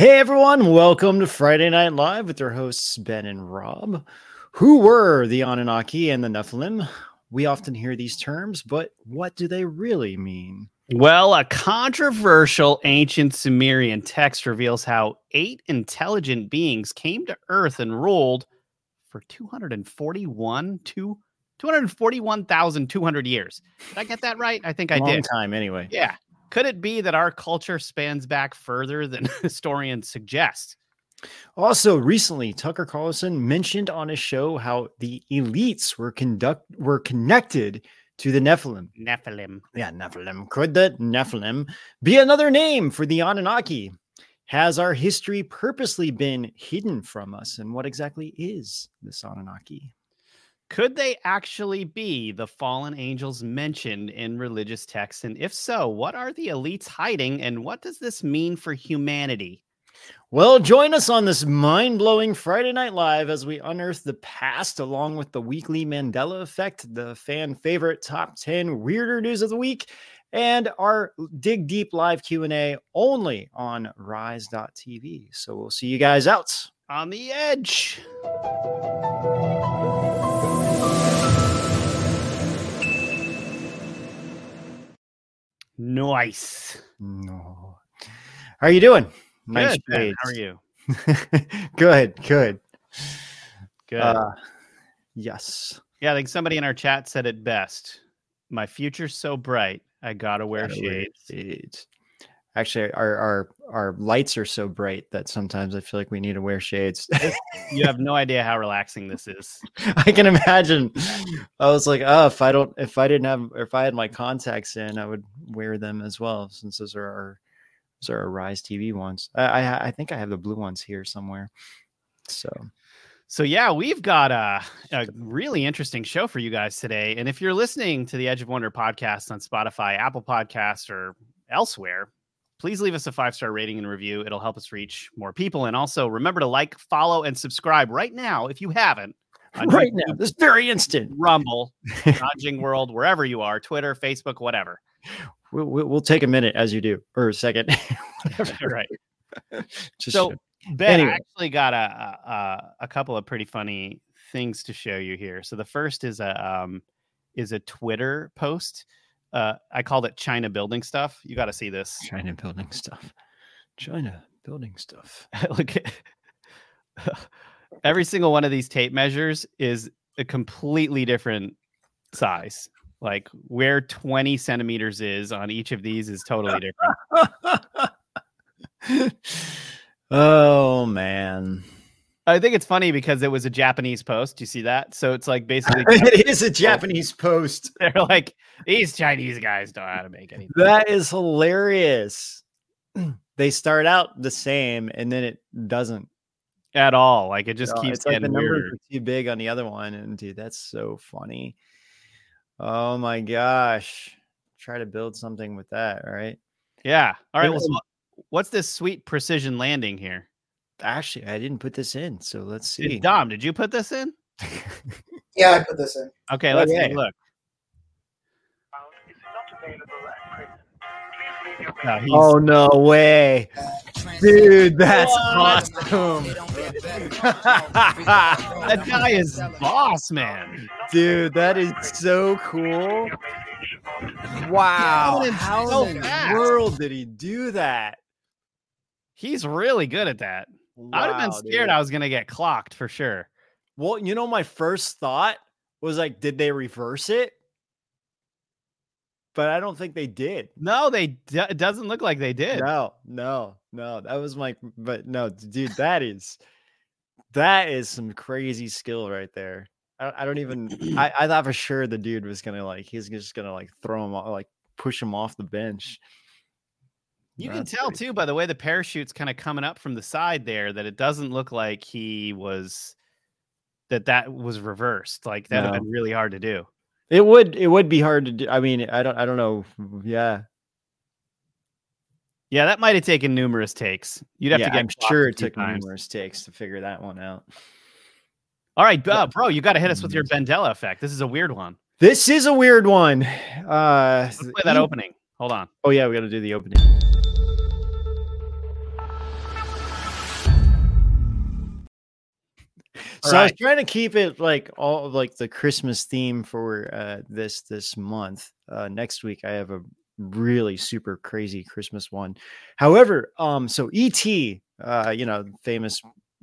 Hey, everyone, welcome to Friday Night Live with your hosts Ben and Rob. Who were the Anunnaki and the Nephilim? We often hear these terms, but what do they really mean? Well, a controversial ancient Sumerian text reveals how eight intelligent beings came to Earth and ruled for 241 to 241,200 years. Did I get that right? I think I Long did. time anyway. Yeah. Could it be that our culture spans back further than historians suggest? Also, recently, Tucker Carlson mentioned on his show how the elites were conduct were connected to the Nephilim. Nephilim. Yeah, Nephilim. Could the Nephilim be another name for the Anunnaki? Has our history purposely been hidden from us? And what exactly is this Anunnaki? Could they actually be the fallen angels mentioned in religious texts? And if so, what are the elites hiding? And what does this mean for humanity? Well, join us on this mind blowing Friday Night Live as we unearth the past along with the weekly Mandela effect, the fan favorite top 10 weirder news of the week, and our dig deep live Q&A only on rise.tv. So we'll see you guys out. On the edge. Nice. No. How are you doing? Nice Good, Ben. How are you? good, good. Good. Uh, yes. yeah, I think somebody in our chat said it best. My future's so bright, I gotta wear Gotta wear shades. Actually, our, our our lights are so bright that sometimes I feel like we need to wear shades. You have no idea how relaxing this is. I can imagine. I was like, oh, if I don't, if I didn't have, if I had my contacts in, I would wear them as well, since those are our, those are our Rise TV ones. I, I, I think I have the blue ones here somewhere. So So yeah, we've got a, a really interesting show for you guys today. And if you're listening to the Edge of Wonder podcast on Spotify, Apple Podcasts, or elsewhere, please leave us a five star rating and review. It'll help us reach more people. And also remember to like, follow, and subscribe right now if you haven't. right now, this very instant, Rumble, Dodging World, wherever you are, Twitter, Facebook, whatever. we'll, we'll, we'll take a minute as you do, or a second. right. Just So Ben, Anyway. I actually got a, a a couple of pretty funny things to show you here. So the first is a um is a Twitter post. Uh, I called it China building stuff. You got to see this. China building stuff. China building stuff. Look every single one of these tape measures is a completely different size. Like where 20 centimeters is on each of these is totally different. oh man. I think it's funny because it was a Japanese post. You see that? So it's like basically it is a Japanese post. they're like these Chinese guys don't know how to make anything. That is hilarious. They start out the same and then it doesn't. at all. Like it just No, keeps it's like the numbers weirder. are too big on the other one. And dude, that's so funny. Oh my gosh. Try to build something with that, right? Yeah. All right. Well, so what's this sweet precision landing here? Actually, I didn't put this in, so let's Did- see. Dom, did you put this in? Yeah, I put this in. Okay, oh, let's take Okay. a look. No, Oh no way. Dude, that's awesome. that guy is boss, man. Dude, that is so cool. Wow. How in the world did he do that? He's really good at that. I would have been scared dude. I was gonna get clocked for sure. Well, you know, my first thought was like, did they reverse it? But I don't think they did. No, they d- it doesn't look like they did. No, no, no. That was my but no, dude, that is that is some crazy skill right there. I, I don't even. I, I thought for sure the dude was gonna like he's just gonna like throw him off, like push him off the bench. You can tell pretty- too by the way the parachute's kind of coming up from the side there that it doesn't look like he was that that was reversed. Like that would have No. been really hard to do. It would it would be hard to do. I mean, I don't I don't know. Yeah, Yeah, that might have taken numerous takes. You'd have yeah. to get. I'm sure it took times. numerous takes to figure that one out. All right, uh, bro, you got to hit us with your Mm. Bendela effect. This is a weird one. This is a weird one. Uh, Let's play that e- opening. Hold on. Oh yeah, we got to do the opening. So I was trying to keep it like all like the Christmas theme for uh, this this month. Uh, next week I have a really super crazy Christmas one. However, um, so ET, uh, you know, famous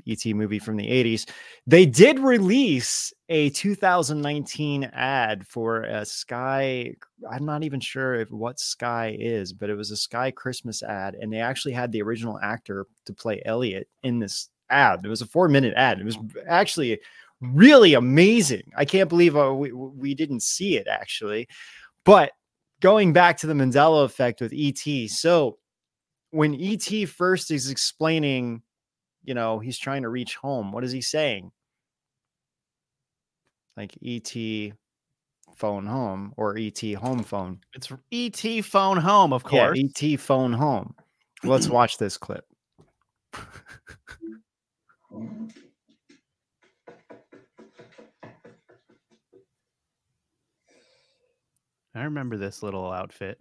ET movie from the '80s, they did release a 2019 ad for a Sky. I'm not even sure if what Sky is, but it was a Sky Christmas ad, and they actually had the original actor to play Elliot in this ad. It was a four minute ad. It was actually really amazing. I can't believe uh, we we didn't see it actually. But going back to the Mandela effect with ET, so when ET first is explaining, you know, he's trying to reach home. What is he saying? Like ET phone home or ET home phone. It's ET phone home, of course. Yeah, ET phone home. Let's watch this clip. I remember this little outfit.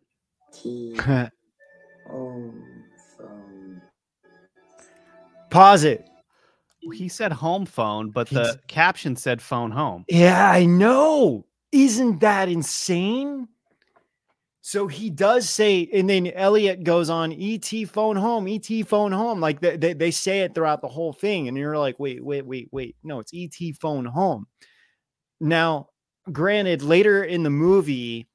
Home oh, phone. Pause it. He said home phone, but He's- the caption said phone home. Yeah, I know. Isn't that insane? So he does say, and then Elliot goes on, ET phone home, ET phone home. Like they, they, they say it throughout the whole thing. And you're like, wait, wait, wait, wait. No, it's ET phone home. Now, granted, later in the movie,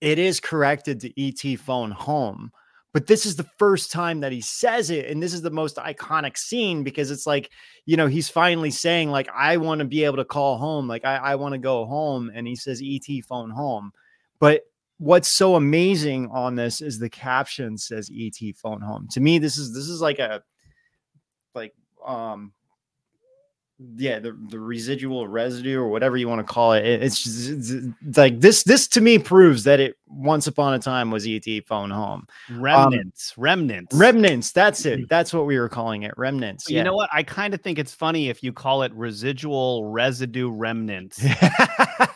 it is corrected to ET phone home. But this is the first time that he says it. And this is the most iconic scene because it's like, you know, he's finally saying, like, I want to be able to call home. Like, I, I want to go home. And he says, ET phone home. But what's so amazing on this is the caption says ET phone home. To me, this is this is like a like um yeah, the, the residual residue or whatever you want to call it. it- It's, just, it's it's like this this to me proves that it once upon a time was ET phone home. Remnants. remnants. Remnants, that's it. That's what we were calling it. Remnants. You know what? I kind of think it's funny if you call it residual residue remnants.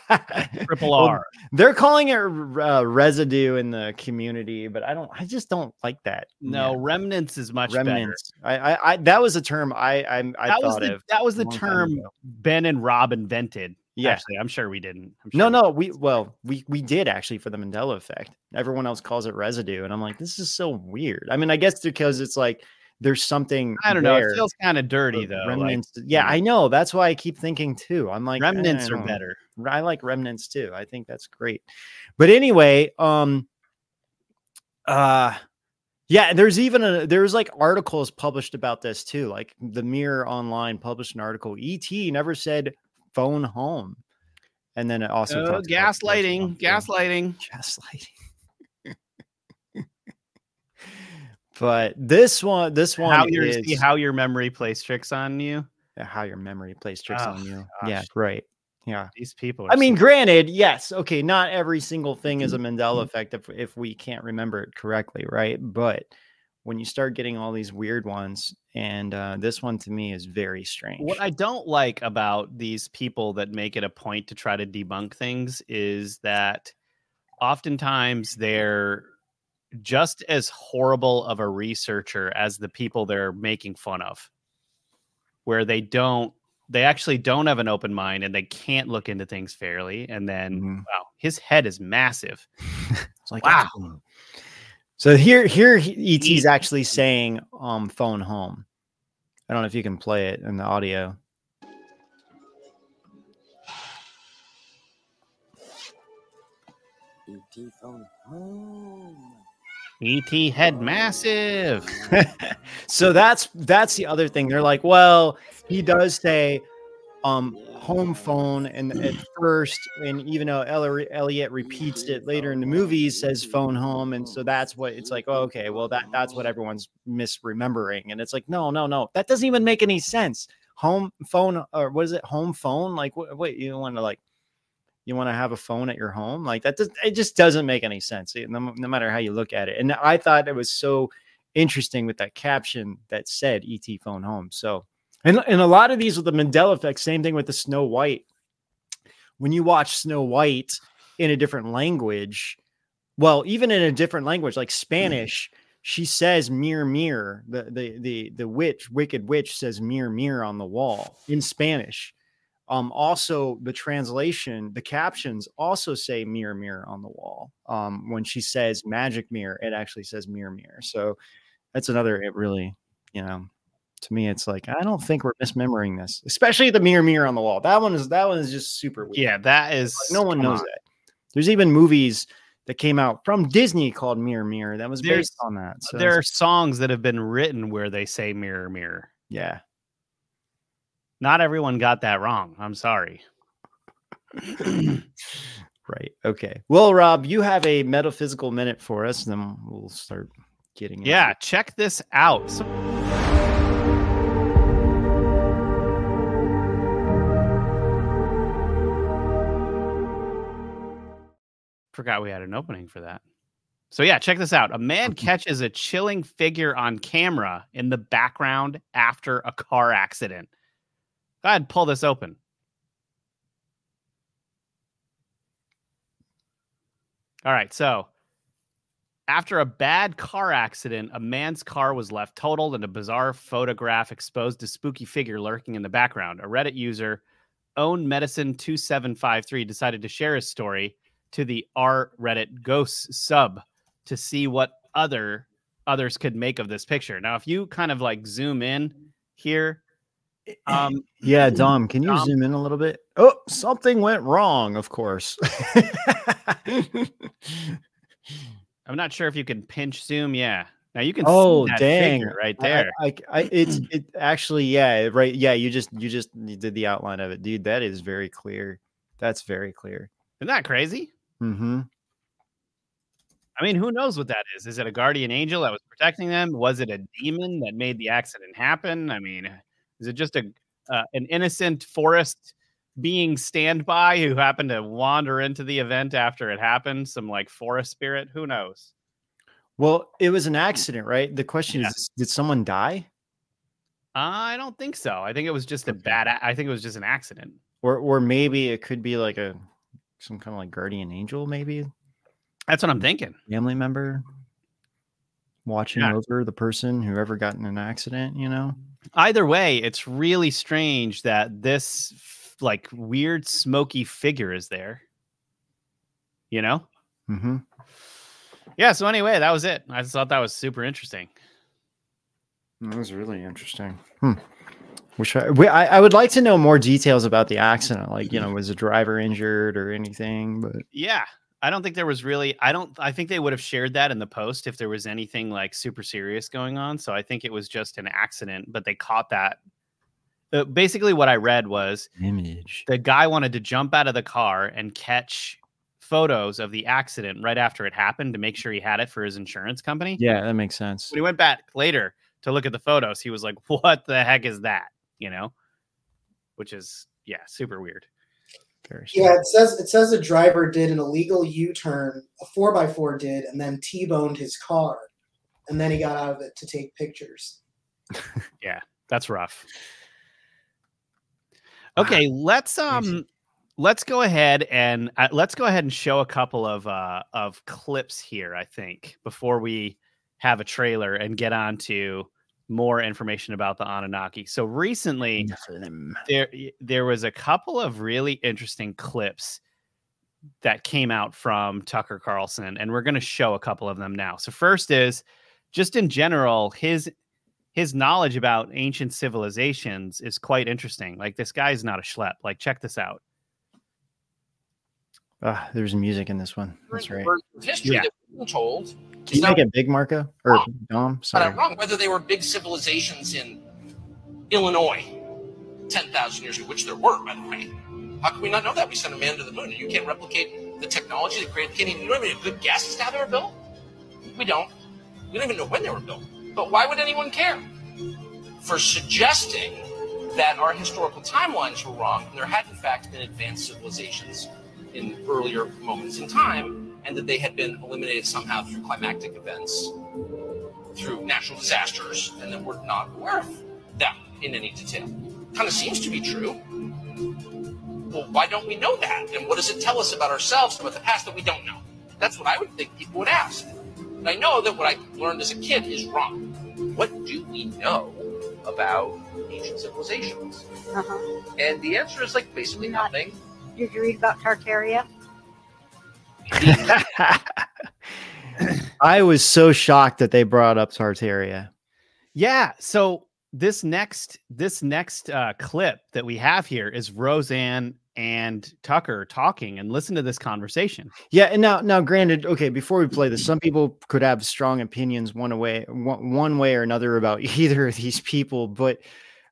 Triple Well, R. They're calling it uh, residue in the community, but I don't. I just don't like that. No, Yeah. remnants is much better. I, I, I, that was a term I, I, I that was the of. that was the term. Ben and Rob invented. Yeah. Actually, I'm sure we didn't. I'm No, no, we well, we we did actually for the Mandela effect. Everyone else calls it residue, and I'm like, this is so weird. I mean, I guess because it's like there's something. I don't know. It feels kind of dirty though. like, Remnants. yeah, I know. That's why I keep thinking too. I'm like, remnants are better. I like remnants too. I think that's great. But anyway, um uh yeah, there's even a there's like articles published about this too. Like the Mirror Online published an article. ET never said phone home. And then it also Oh, gaslighting, home. gaslighting. gaslighting. But this one this one How your is see how your memory plays tricks on you. how your memory plays tricks Oh, on you. Yeah, right. Yeah. These people. I mean, so- granted, yes, okay, not every single thing is a Mm-hmm. Mandela effect if, if we can't remember it correctly, right? But when you start getting all these weird ones, and uh, this one to me is very strange. What I don't like about these people that make it a point to try to debunk things is that oftentimes they're just as horrible of a researcher as the people they're making fun of, where they don't, they actually don't have an open mind and they can't look into things fairly. And then, Mhm. wow, his head is massive. It's like, Wow. So here, here, he- ET's E actually saying, um, phone home. I don't know if you can play it in the audio. ET phone home. ET head massive. so that's that's the other thing. They're like, well, he does say um home phone and at first and even though elliot repeats it later in the movie says phone home and so that's what it's like oh, okay well that that's what everyone's misremembering and it's like no no no that doesn't even make any sense home phone or what is it home phone like what wait you want to like you want to have a phone at your home? Like that does it just doesn't make any sense eh, no, no matter how you look at it. And i thought it was so interesting with that caption that said et phone home. So and, and a lot of these with the mandela effect same thing with the snow white. When you watch snow white in a different language well even in a different language like spanish she says mirror mirror the the the the witch wicked witch says mirror mirror on the wall in spanish um also the translation the captions also say mirror mirror on the wall. Um when she says magic mirror it actually says mirror mirror so that's another it really you know to me it's like i don't think we're misremembering this especially the mirror mirror on the wall. That one is that one is just super weird. Yeah, that is Like, no one knows on. that. There's even movies that came out from disney called mirror mirror that was There's- based on that so there are songs that have been written where they say mirror mirror. yeah Not everyone got that wrong. I'm sorry. Right. Okay. Well, Rob, you have a metaphysical minute for us, and then we'll start getting. Yeah, it. check this out. So- Forgot we had an opening for that. So yeah, check this out. A man catches a chilling figure on camera in the background after a car accident. Go ahead, pull this open. All right, so after a bad car accident, a man's car was left totaled and a bizarre photograph exposed a spooky figure lurking in the background. A Reddit user, Own Medicine 2753, decided to share his story to the R Reddit Ghosts sub to see what other others could make of this picture. Now, if you kind of like zoom in here, um, Yeah, Dom, can you Dom? zoom in a little bit? Oh, something went wrong. Of course. I'm not sure if you can pinch zoom. Yeah. Now you can oh, see that dang! right there. I, I, I- it's it actually, yeah, right. Yeah, you just you just did the outline of it, dude. That is very clear. That's very clear. Isn't that crazy? Mm-hmm. I mean, who knows what that is? Is it a guardian angel that was protecting them? Was it a demon that made the accident happen? I mean, is it just a uh, an innocent forest being standby who happened to wander into the event after it happened? Some like forest spirit? Who knows? Well, it was an accident, right? The question Yeah. is, did someone die, I don't think so. I think it was just a bad. a- I think it was just an accident. or or maybe it could be like a some kind of like guardian angel, maybe That's what I'm thinking. family member watching Yeah. over the person whoever got in an accident. You know. Either way, it's really strange that this like weird smoky figure is there. You know? Mm-hmm. Yeah. So anyway, that was it. I just thought that was super interesting. That was really interesting. Hmm. Wish I, we, I I would like to know more details about the accident. Like, you know, was the driver injured or anything? But Yeah. I don't think there was really I don't I think they would have shared that in the post if there was anything like super serious going on. So I think it was just an accident, but they caught that. Uh, basically what I read was image. the guy wanted to jump out of the car and catch photos of the accident right after it happened to make sure he had it for his insurance company. Yeah, that makes sense. When he went back later to look at the photos, he was like, "What the heck is that?" You know, which is yeah, super weird. Very Yeah, it says it says a driver did an illegal U-turn, a four x four did, and then T-boned his car, and then he got out of it to take pictures. Yeah, that's rough. Okay, let's um let's go ahead and uh, let's go ahead and show a couple of uh of clips here, I think, before we have a trailer and get on to more information about the Anunnaki. So recently Nephilim. there there was a couple of really interesting clips that came out from Tucker Carlson and we're going to show a couple of them now. So first is just in general his his knowledge about ancient civilizations is quite interesting. Like this guy's not a schlep. Like check this out. Ah, there's music in this one. That's right. history Yeah. that we've been told. You make it big, Marco? Or Dom? but I'm wrong. Whether they were big civilizations in Illinois 10,000 years ago, which there were, by the way. How can we not know that? We sent a man to the moon, and you can't replicate the technology that created. Can you, don't have any good to how they were built? We don't. We don't even know when they were built. But why would anyone care? For suggesting that our historical timelines were wrong, and there had in fact been advanced civilizations in earlier moments in time, and that they had been eliminated somehow through climactic events, through natural disasters, and that we're not aware of them in any detail. Kind of seems to be true. Well, why don't we know that? And what does it tell us about ourselves about the past that we don't know? That's what I would think people would ask. And I know that what I learned as a kid is wrong. What do we know about ancient civilizations? Uh-huh. And the answer is like basically Not- nothing. Did you read about Tartaria? I was so shocked that they brought up Tartaria. Yeah. So this next this next uh, clip that we have here is Roseanne and Tucker talking, and listen to this conversation. Yeah, and now now granted, okay, before we play this, some people could have strong opinions one way one, one way or another about either of these people, but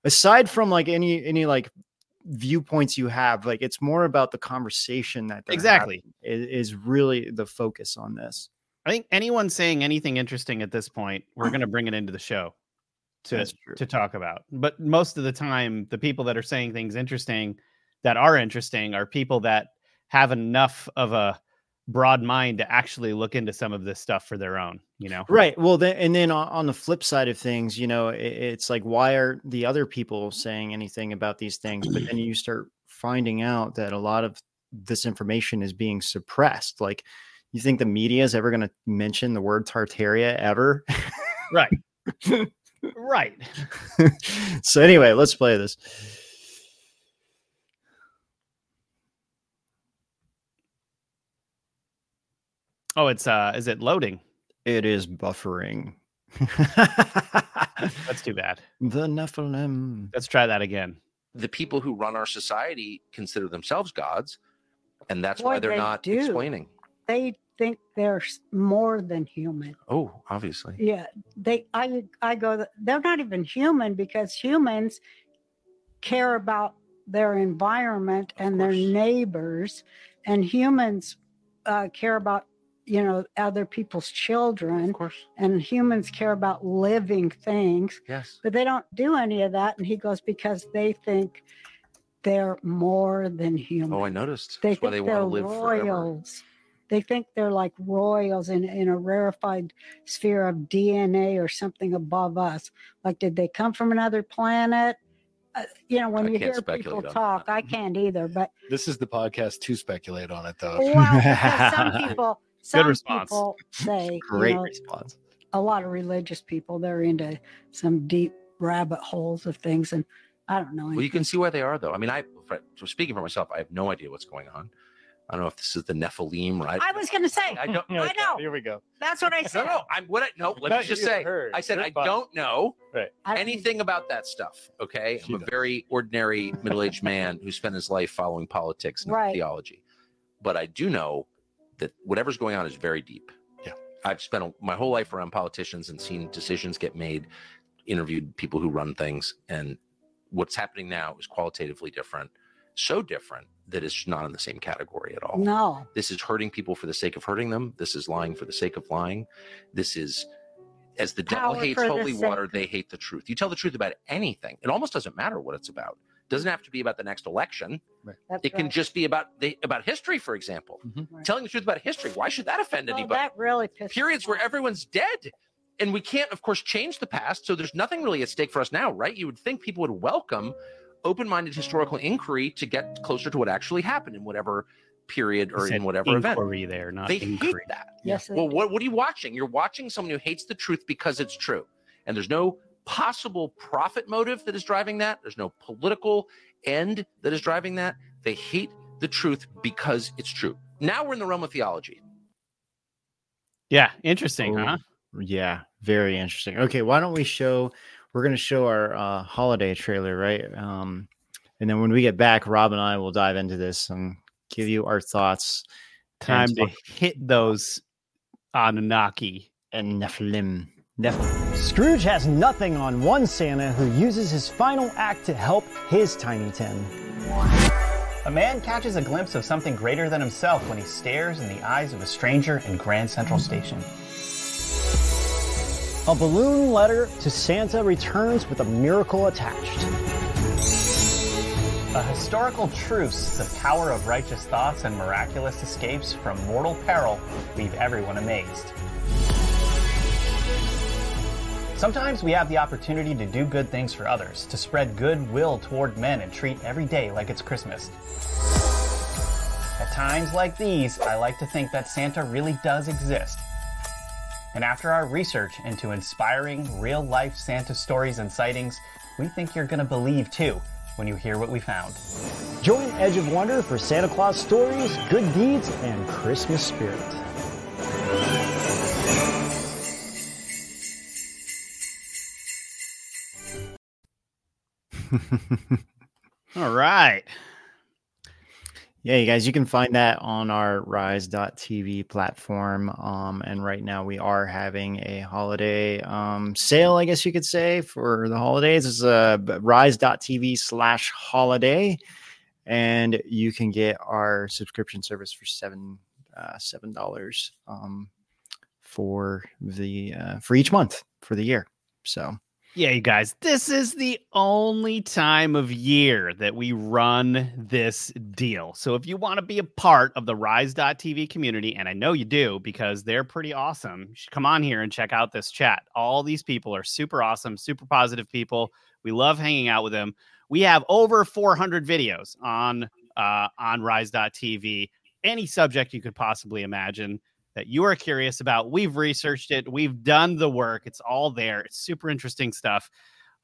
aside from like any any like viewpoints you have, like it's more about the conversation that Exactly. is, is really the focus on this. I think anyone saying anything interesting at this point, we're going to bring it into the show to to talk about. But most of the time, the people that are saying things interesting that are interesting are people that have enough of a broad mind to actually look into some of this stuff for their own. You know, Right. Well, then, and then on, the flip side of things, you know, it, it's like, why are the other people saying anything about these things? But then you start finding out that a lot of this information is being suppressed. Like, you think the media is ever going to mention the word Tartaria ever? right? right. so, anyway, let's play this. Oh, it's uh, is it loading? It is buffering. That's too bad. the Nephilim. Let's try that again. The people who run our society consider themselves gods, and that's Boy, why they're they not do. explaining. They think they're more than human. Oh, obviously. Yeah, they. I. I go. They're not even human because humans care about their environment and their neighbors, and humans uh, care about you know other people's children, Of course. and humans care about living things. Yes. but they don't do any of that. And he goes, because they think they're more than human. Oh, I noticed. they That's why think they they are want to live forever. royals. They think they're like royals in, in a rarefied sphere of DNA or something above us. Like, did they come from another planet? Uh, you know, when I you hear people talk, that. I can't either. But This is the podcast to speculate on it, though. well, some people, some response. people say, Great you know, response. a lot of religious people, they're into some deep rabbit holes of things, and I don't know. Well, you can see why they are, though. I mean, I, for, so speaking for myself, I have no idea what's going on. I don't know if this is the Nephilim, right? I was going to say, I don't. I know. Here we go. that's what I No, said. no. I'm what I no. Let No, me just say. heard. I said You're I fine. don't know I- anything about that stuff. Okay, She I'm a very ordinary middle-aged man who spent his life following politics and not Right. theology. But I do know that whatever's going on is very deep. Yeah. I've spent a- my whole life around politicians and seen decisions get made, interviewed people who run things, and what's happening now is qualitatively different, so different that it's not in the same category at all. No, This is hurting people for the sake of hurting them. This is lying for the sake of lying. This is, as the devil Power hates for the holy water, they hate the truth. You tell the truth about anything. It almost doesn't matter what it's about. It doesn't have to be about the next election. that's It can right. just be about the about history, for example. Mm-hmm. Right. Telling the truth about history. Why should that offend Well, anybody? that really Periods where everyone's dead. And we can't, of course, change the past. So there's nothing really at stake for us now, right? You would think people would welcome open minded historical inquiry to get closer to what actually happened in whatever period or in whatever event. inquiry there, not They hate that. Yes, they Well, what, what are you watching? You're watching someone who hates the truth because it's true. And there's no possible profit motive that is driving that. There's no political end that is driving that. They hate the truth because it's true. Now we're in the realm of theology. Yeah, interesting, Oh, huh? Yeah, very interesting. Okay, why don't we show? We're going to show our uh, holiday trailer, right? Um, and then when we get back, Rob and I will dive into this and give you our thoughts. Time to hit those Anunnaki. and Nephilim. Nephilim. Scrooge has nothing on one Santa who uses his final act to help his Tiny Tim. A man catches a glimpse of something greater than himself when he stares in the eyes of a stranger in Grand Central Station. A balloon letter to Santa returns with a miracle attached. A historical truce, the power of righteous thoughts and miraculous escapes from mortal peril leave everyone amazed. Sometimes we have the opportunity to do good things for others, to spread goodwill toward men and treat every day like it's Christmas. At times like these, I like to think that Santa really does exist. And after our research into inspiring real life Santa stories and sightings, we think you're going to believe too when you hear what we found. Join Edge of Wonder for Santa Claus stories, good deeds, and Christmas spirit. All right. Yeah, you guys, you can find that on our rise.tv platform. Um, and right now we are having a holiday um, sale, I guess you could say, for the holidays. It's uh, rise.tv slash holiday. And you can get our subscription service for seven uh, seven dollars um, for the uh, for each month for the year. So Yeah, you guys, this is the only time of year that we run this deal. So if you want to be a part of the Rise.tv community, and I know you do because they're pretty awesome, you should come on here and check out this chat. All these people are super awesome, super positive people. We love hanging out with them. We have over 400 videos on uh, on Rise.tv. Any subject you could possibly imagine that you are curious about. We've researched it, we've done the work. It's all there. It's super interesting stuff.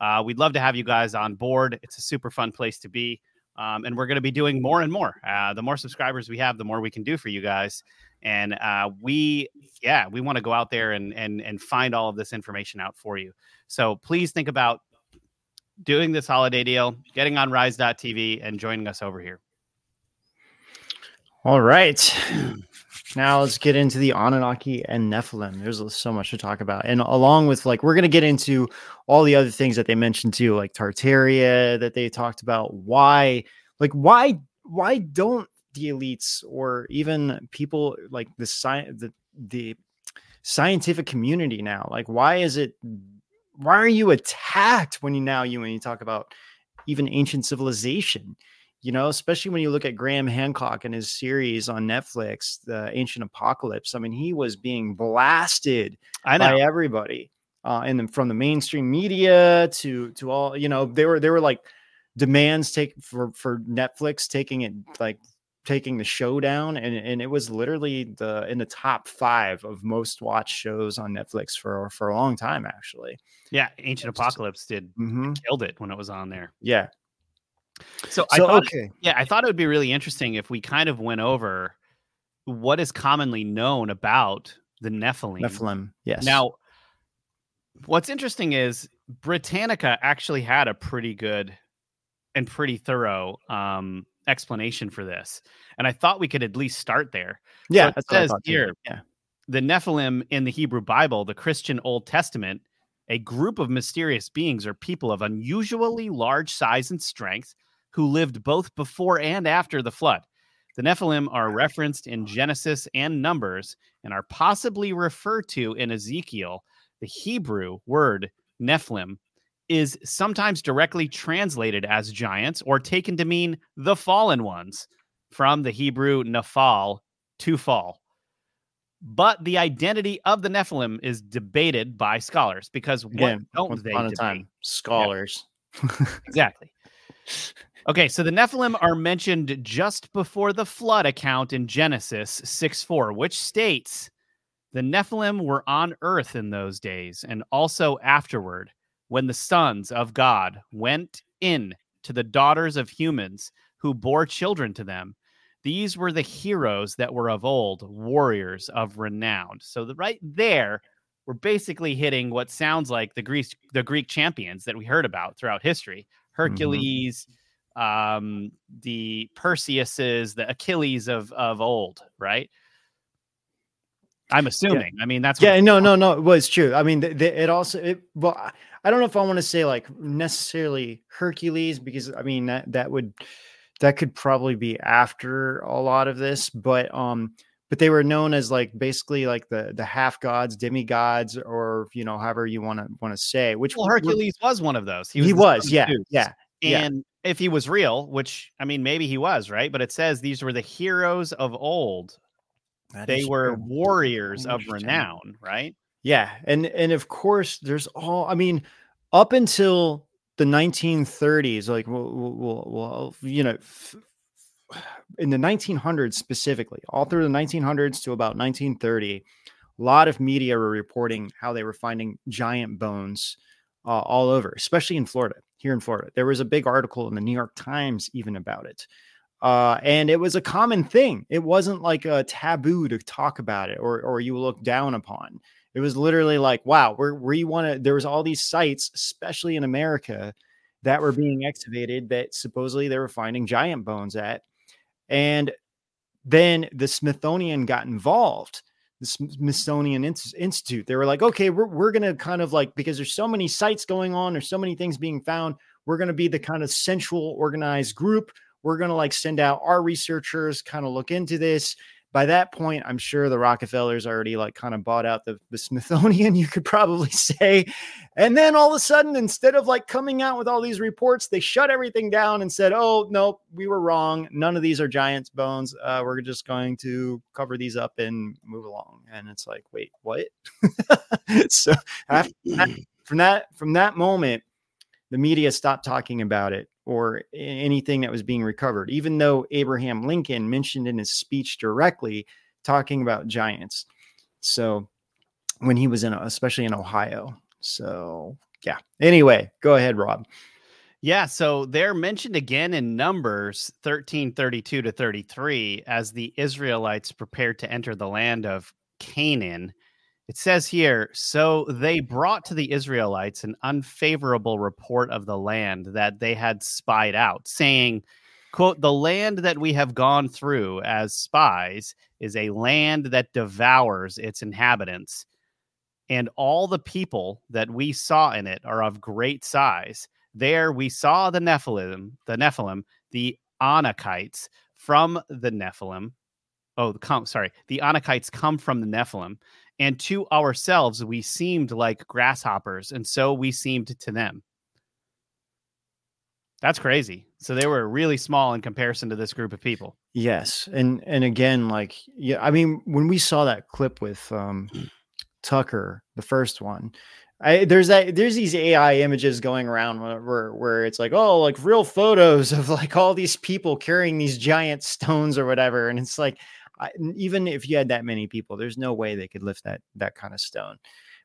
Uh, we'd love to have you guys on board. It's a super fun place to be. Um, and we're going to be doing more and more. Uh, the more subscribers we have, the more we can do for you guys. And uh, we, yeah, we want to go out there and and and find all of this information out for you. So please think about doing this holiday deal, getting on Rise.tv, and joining us over here. All right. Now let's get into the Anunnaki and Nephilim. There's so much to talk about. And along with like we're to get into all the other things that they mentioned too, like Tartaria that they talked about. Why like why why don't the elites or even people like the science the the scientific community now like why is it why are you attacked when you now you when you talk about even ancient civilization you know, especially when you look at Graham Hancock and his series on Netflix, The Ancient Apocalypse. I mean, he was being blasted I know. by everybody, uh, and then from the mainstream media to to all, you know, they were they were like demands take for for Netflix taking it like taking the show down, and and it was literally the in the top five of most watched shows on Netflix for for a long time, actually. Yeah, Ancient Apocalypse did Mhm. killed it when it was on there. Yeah. So, I thought, okay. yeah, I thought it would be really interesting if we kind of went over what is commonly known about the Nephilim. Nephilim. Yes. Now, what's interesting is Britannica actually had a pretty good and pretty thorough um, explanation for this, and I thought we could at least start there. yeah, it that's what I says here, Yeah. the Nephilim in the Hebrew Bible, the Christian Old Testament, a group of mysterious beings or people of unusually large size and strength who lived both before and after the flood. The Nephilim are referenced in Genesis and Numbers and are possibly referred to in Ezekiel. The Hebrew word Nephilim is sometimes directly translated as giants or taken to mean the fallen ones from the Hebrew Nephal, to fall. But the identity of the Nephilim is debated by scholars because what Again, don't they upon a debate? time, scholars. Exactly. Okay, so the Nephilim are mentioned just before the flood account in Genesis 6 4, which states the Nephilim were on earth in those days and also afterward when the sons of God went in to the daughters of humans who bore children to them. These were the heroes that were of old, warriors of renown. So the, right there, we're basically hitting what sounds like the Greek the Greek champions that we heard about throughout history. Mm-hmm. Hercules, um, the Perseuses, the Achilles of of old, right? I'm assuming. I mean, that's yeah, no, no, no. It was true. I mean, th- th- it also it well, I- don't know if I want to say like necessarily Hercules because I mean that that would that could probably be after a lot of this, but um, but they were known as like basically like the the half gods, demigods, or you know however you want to want to say. Which well, Hercules was one of those. he was, yeah, Zeus. yeah, yeah. And if he was real, which I mean, maybe he was, right? But it says these were the heroes of old. That They were true. warriors of renown, right? Yeah, and and of course, there's all. I mean, up until the 1930s, like well, well, well, you know, f- in the 1900s specifically, all through the 1900s to about 1930, a lot of media were reporting how they were finding giant bones uh, all over, especially in Florida. Here in Florida, there was a big article in the New York Times even about it. Uh, and it was a common thing. It wasn't like a taboo to talk about it or or you look down upon. It was literally like, wow, we're we want to. There was all these sites, especially in America, that were being excavated that supposedly they were finding giant bones at, and then the Smithsonian got involved. The Smithsonian Institute. They were like, okay, we're we're gonna kind of like because there's so many sites going on, there's so many things being found. We're gonna be the kind of central organized group. We're gonna like send out our researchers, kind of look into this by that point, I'm sure the Rockefellers already like kind of bought out the, the Smithsonian, you could probably say. And then all of a sudden, instead of like coming out with all these reports, they shut everything down and said, oh, no, we were wrong. None of these are giant's bones. Uh, we're just going to cover these up and move along. And it's like, wait, what? so after that, from that from that moment, the media stopped talking about it or anything that was being recovered, even though Abraham Lincoln mentioned in his speech directly talking about giants. So when he was in, especially in Ohio. So yeah. Anyway, go ahead, Rob. Yeah, so they're mentioned again in Numbers 13 32 to 33 as the Israelites prepared to enter the land of Canaan. It says here, so they brought to the Israelites an unfavorable report of the land that they had spied out, saying, quote, the land that we have gone through as spies is a land that devours its inhabitants. And all the people that we saw in it are of great size. There we saw the Nephilim, the Nephilim, the Anakites from the Nephilim. Oh, come, sorry. The Anakites come from the Nephilim. And to ourselves, we seemed like grasshoppers, and so we seemed to them. That's crazy. So they were really small in comparison to this group of people. Yes. And and again, like, yeah, I mean, when we saw that clip with um Tucker, the first one, I there's that there's these AI images going around where where, where it's like, oh, like real photos of like all these people carrying these giant stones or whatever. And it's like, I, even if you had that many people, there's no way they could lift that that kind of stone.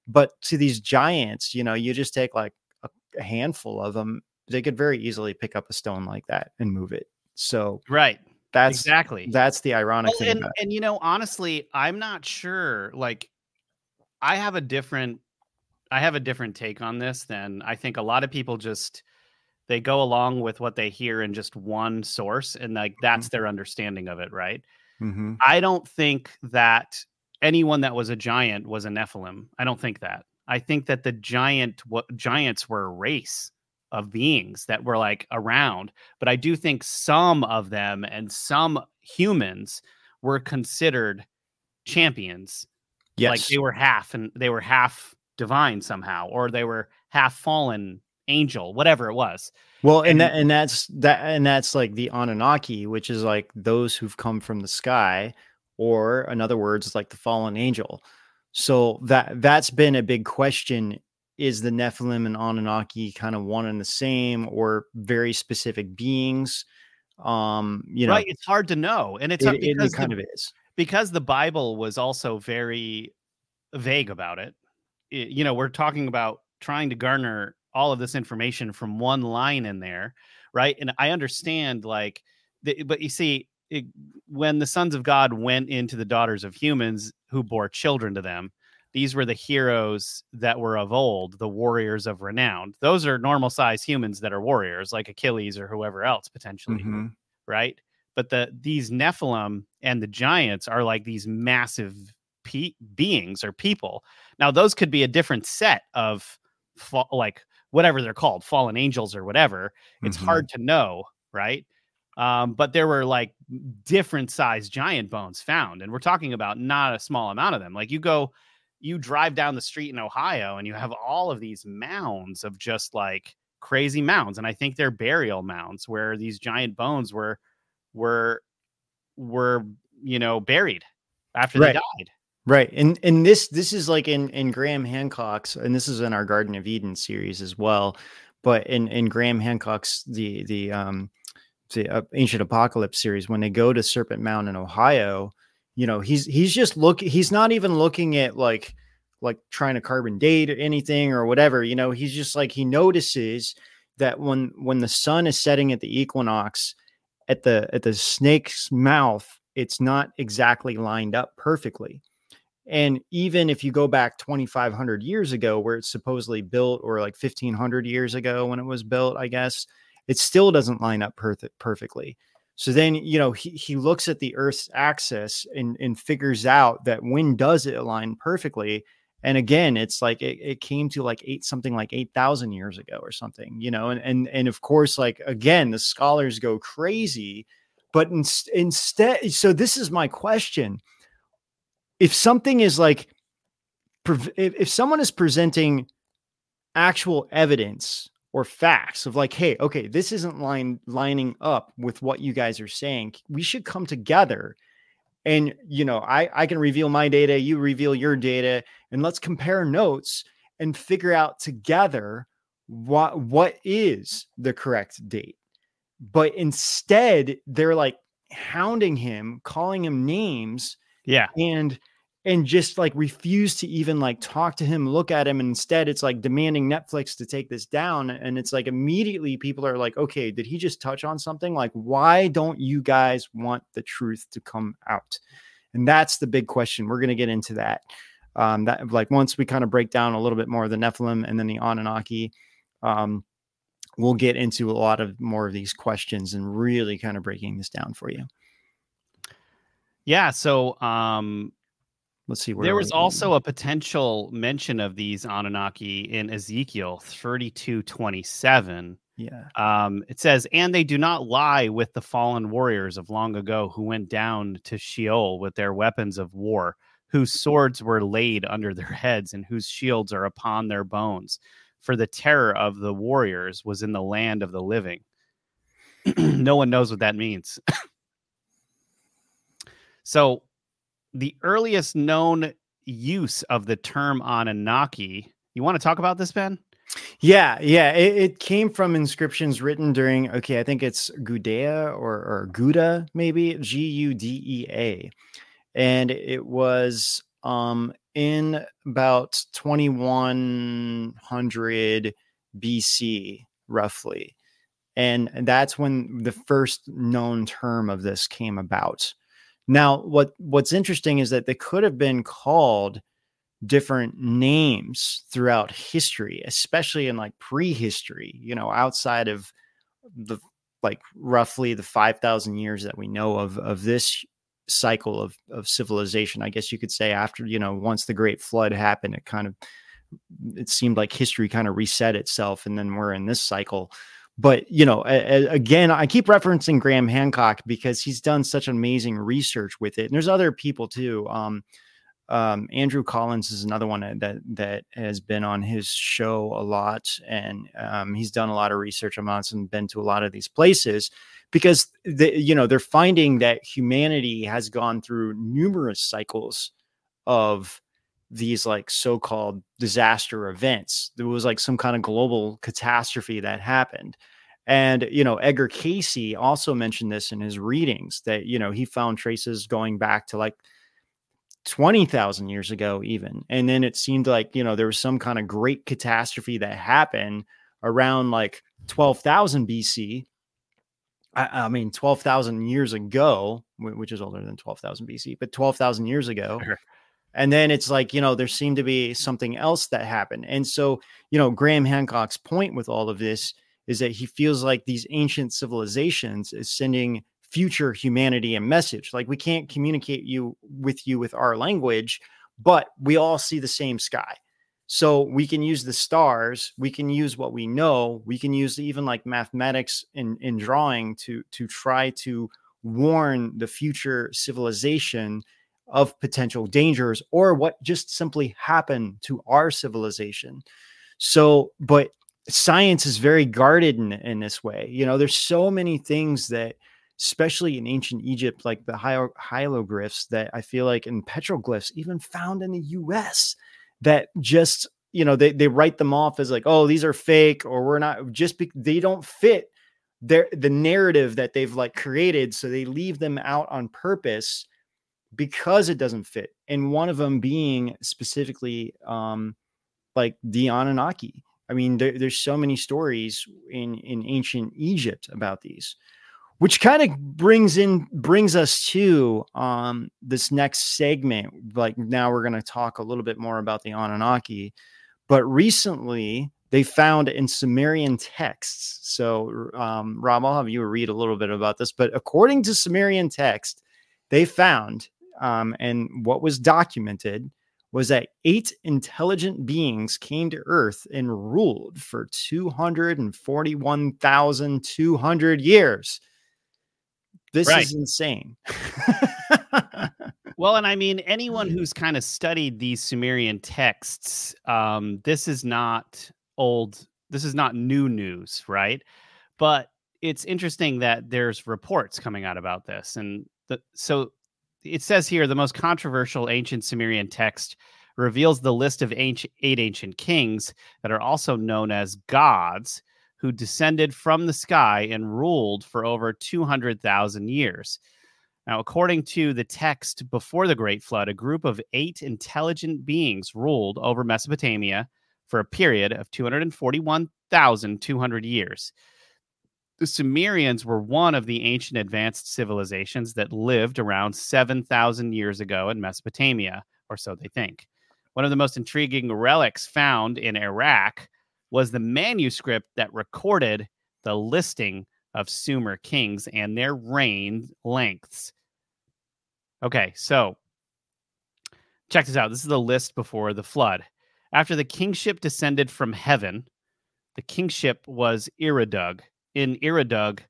But to these giants, you know, you just take like a, a handful of them, they could very easily pick up a stone like that and move it. So Right. that's exactly. that's the ironic Well, thing. and, and you know, honestly, I'm not sure. Like, I have a different, I have a different take on this than I think a lot of people just they go along with what they hear in just one source, and like mm-hmm. that's their understanding of it, right? Mhm. I don't think that anyone that was a giant was a Nephilim. I don't think that. I think that the giant what giants were a race of beings that were like around, but I do think some of them and some humans were considered champions. Yes. Like they were half and they were half divine somehow, or they were half fallen angel, whatever it was. Well, and And- that and that's that and that's like the Anunnaki, which is like those who've come from the sky, or in other words, like the fallen angel. So that that's been a big question: is the Nephilim and Anunnaki kind of one and the same, or very specific beings? Um, you know, right. It's hard to know. And it's it, uh, it- it because the kind of is. because the Bible was also very vague about it. i- you know, we're talking about trying to garner all of this information from one line in there, right? And I understand, like, the, but you see, it, when the sons of God went into the daughters of humans who bore children to them, these were the heroes that were of old, the warriors of renown. Those are normal size humans that are warriors, like Achilles or whoever else potentially Mhm. right? But the these Nephilim and the giants are like these massive pe- beings or people. Now, those could be a different set of fa- like whatever they're called, fallen angels or whatever. It's Mhm. hard to know, right? Um, but there were like different size giant bones found, and we're talking about not a small amount of them. Like you go, you drive down the street in Ohio, and you have all of these mounds of just like crazy mounds, and I think they're burial mounds where these giant bones were were were you know buried after Right. they died. Right. And and this this is like in in Graham Hancock's and this is in our Garden of Eden series as well. But in in Graham Hancock's the the um the uh, Ancient Apocalypse series when they go to Serpent Mound in Ohio, you know, he's he's just look he's not even looking at like like trying to carbon date or anything or whatever, you know, he's just like he notices that when when the sun is setting at the equinox at the at the snake's mouth, it's not exactly lined up perfectly. And even if you go back 2,500 years ago, where it's supposedly built, or like 1,500 years ago when it was built, I guess, it still doesn't line up perf- perfectly. So then, you know, he, he looks at the Earth's axis and, and figures out that when does it align perfectly? And again, it's like it, it came to like eight something like 8,000 years ago or something, you know, and, and, and of course, like again, the scholars go crazy, but in, instead, so this is my question if something is like if, someone is presenting actual evidence or facts of like hey okay this isn't line lining up with what you guys are saying we should come together and you know i i can reveal my data you reveal your data and let's compare notes and figure out together what what is the correct date. But instead they're like hounding him calling him names Yeah. and and just like refuse to even like talk to him look at him and instead it's like demanding netflix to take this down and it's like immediately people are like okay did he just touch on something? Like why don't you guys want the truth to come out? And that's the big question. We're going to get into that um that like once we kind of break down a little bit more of the nephilim and then the anunnaki um we'll get into a lot of more of these questions and really kind of breaking this down for you Yeah. So um let's see where there was also a potential mention of these Anunnaki in Ezekiel 32 27. yeah Um, it says, and they do not lie with the fallen warriors of long ago who went down to Sheol with their weapons of war, whose swords were laid under their heads and whose shields are upon their bones. For the terror of the warriors was in the land of the living. no one knows what that means. So, the earliest known use of the term Anunnaki. You want to talk about this, Ben? Yeah, yeah. It, it came from inscriptions written during, okay, I think it's Gudea or, or Gouda, maybe G U D E A. And it was um, in about 2100 BC, roughly. And that's when the first known term of this came about. Now, what what's interesting is that they could have been called different names throughout history, especially in like prehistory, you know, outside of the like roughly the 5,000 years that we know of of this cycle of of civilization. I guess you could say after, you know, once the great flood happened, it kind of it seemed like history kind of reset itself and then we're in this cycle. But, you know, a, a, again, I keep referencing Graham Hancock because he's done such amazing research with it. And there's other people too. Um, um, Andrew Collins is another one that that has been on his show a lot, and um, he's done a lot of research on this and been to a lot of these places because the, you know they're finding that humanity has gone through numerous cycles of these like so-called disaster events. There was like some kind of global catastrophe that happened. And, you know, Edgar Cayce also mentioned this in his readings that, you know, he found traces going back to like 20,000 years ago, even. And then it seemed like, you know, there was some kind of great catastrophe that happened around like 12,000 BC. I, I mean, 12,000 years ago, which is older than 12,000 BC, but 12,000 years ago. And then it's like, you know, there seemed to be something else that happened. And so, you know, Graham Hancock's point with all of this is that he feels like these ancient civilizations is sending future humanity a message like we can't communicate you with you with our language but we all see the same sky. So we can use the stars, we can use what we know, we can use even like mathematics in, in drawing to to try to warn the future civilization of potential dangers or what just simply happened to our civilization. So, but science is very guarded in, in this way. You know, there's so many things that, especially in ancient Egypt, like the hier- hieroglyphs that I feel like in petroglyphs, even found in the US, that just, you know, they, they write them off as like, oh, these are fake or we're not just, be- they don't fit their the narrative that they've like created. So they leave them out on purpose because it doesn't fit. And one of them being specifically um like the Anunnaki. I mean, there, there's so many stories in in ancient Egypt about these, which kind of brings in brings us to um this next segment. Like now we're going to talk a little bit more about the Anunnaki, but recently they found in Sumerian texts. So, um, Rob, I'll have you read a little bit about this. But according to Sumerian text, they found um, and what was documented was that eight intelligent beings came to Earth and ruled for 241,200 years. This Right. is insane. Well, and I mean, anyone who's kind of studied these Sumerian texts, um, this is not old, this is not new news, right? But it's interesting that there's reports coming out about this. And the, so it says here the most controversial ancient Sumerian text reveals the list of ancient, eight ancient kings that are also known as gods who descended from the sky and ruled for over 200,000 years. Now, according to the text before the Great Flood, a group of eight intelligent beings ruled over Mesopotamia for a period of 241,200 years. The Sumerians were one of the ancient advanced civilizations that lived around 7,000 years ago in Mesopotamia, or so they think. One of the most intriguing relics found in Iraq was the manuscript that recorded the listing of Sumer kings and their reign lengths. Okay, so check this out. This is the list before the flood. After the kingship descended from heaven, the kingship was Iridug. In Iridug,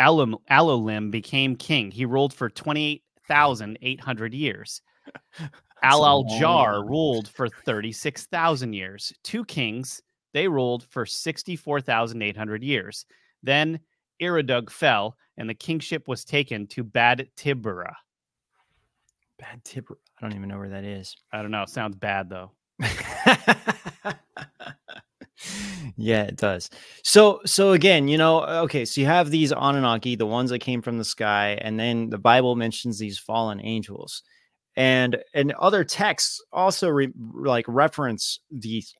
Alum, Alulim became king. He ruled for 28,800 years. Al al Jar ruled for 36,000 years. Two kings, they ruled for 64,800 years. Then Iridug fell, and the kingship was taken to Bad Tibra. Bad tip. I don't even know where that is. I don't know. Sounds bad though. yeah, it does. So, so again, you know, uh, okay, so you have these Anunnaki, the ones that came from the sky, and then the Bible mentions these fallen angels, and and other texts also re- like reference these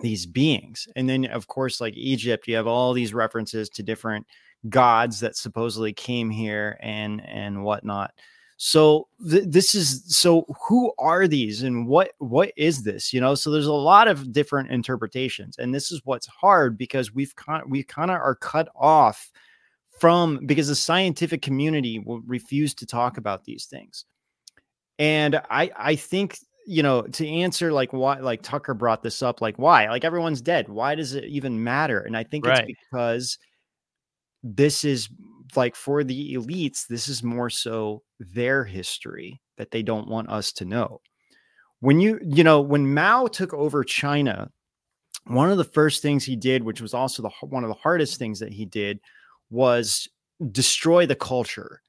these beings, and then of course, like Egypt, you have all these references to different gods that supposedly came here and and whatnot. So th- this is so who are these and what what is this? You know, so there's a lot of different interpretations, and this is what's hard because we've kind we kind of are cut off from because the scientific community will refuse to talk about these things. And I I think you know to answer like why like Tucker brought this up like why like everyone's dead why does it even matter and I think Right. it's because this is like for the elites this is more so their history that they don't want us to know. When you you know when mao took over china one of the first things he did which was also the one of the hardest things that he did was destroy the culture.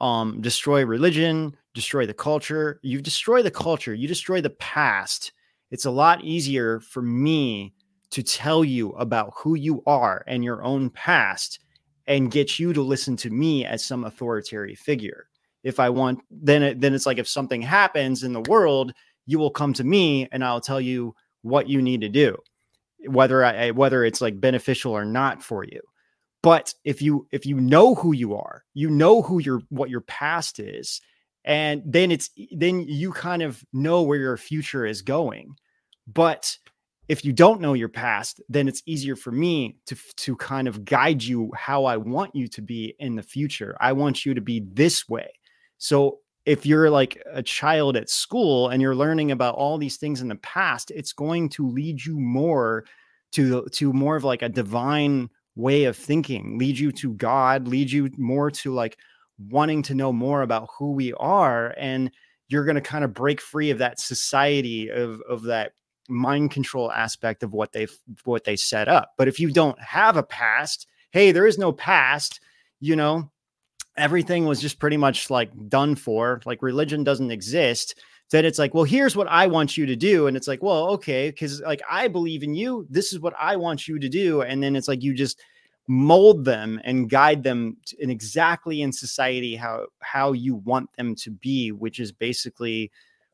Um destroy religion destroy the culture. You destroy the culture you destroy the past. It's a lot easier for me to tell you about who you are and your own past and get you to listen to me as some authoritarian figure. If I want, then it, then it's like if something happens in the world, you will come to me and I'll tell you what you need to do, whether I whether it's like beneficial or not for you. But if you if you know who you are, you know who your what your past is, and then it's then you kind of know where your future is going. But if you don't know your past, then it's easier for me to to kind of guide you how I want you to be in the future. I want you to be this way. So if you're like a child at school and you're learning about all these things in the past, it's going to lead you more to to more of like a divine way of thinking, lead you to God, lead you more to like wanting to know more about who we are and you're going to kind of break free of that society of of that mind control aspect of what they've what they set up. But if you don't have a past, hey, there is no past, you know, everything was just pretty much like done for, like religion doesn't exist. Then it's like, well, here's what I want you to do. And it's like, well, okay, because like I believe in you. This is what I want you to do. And then it's like you just mold them and guide them in exactly in society how how you want them to be, which is basically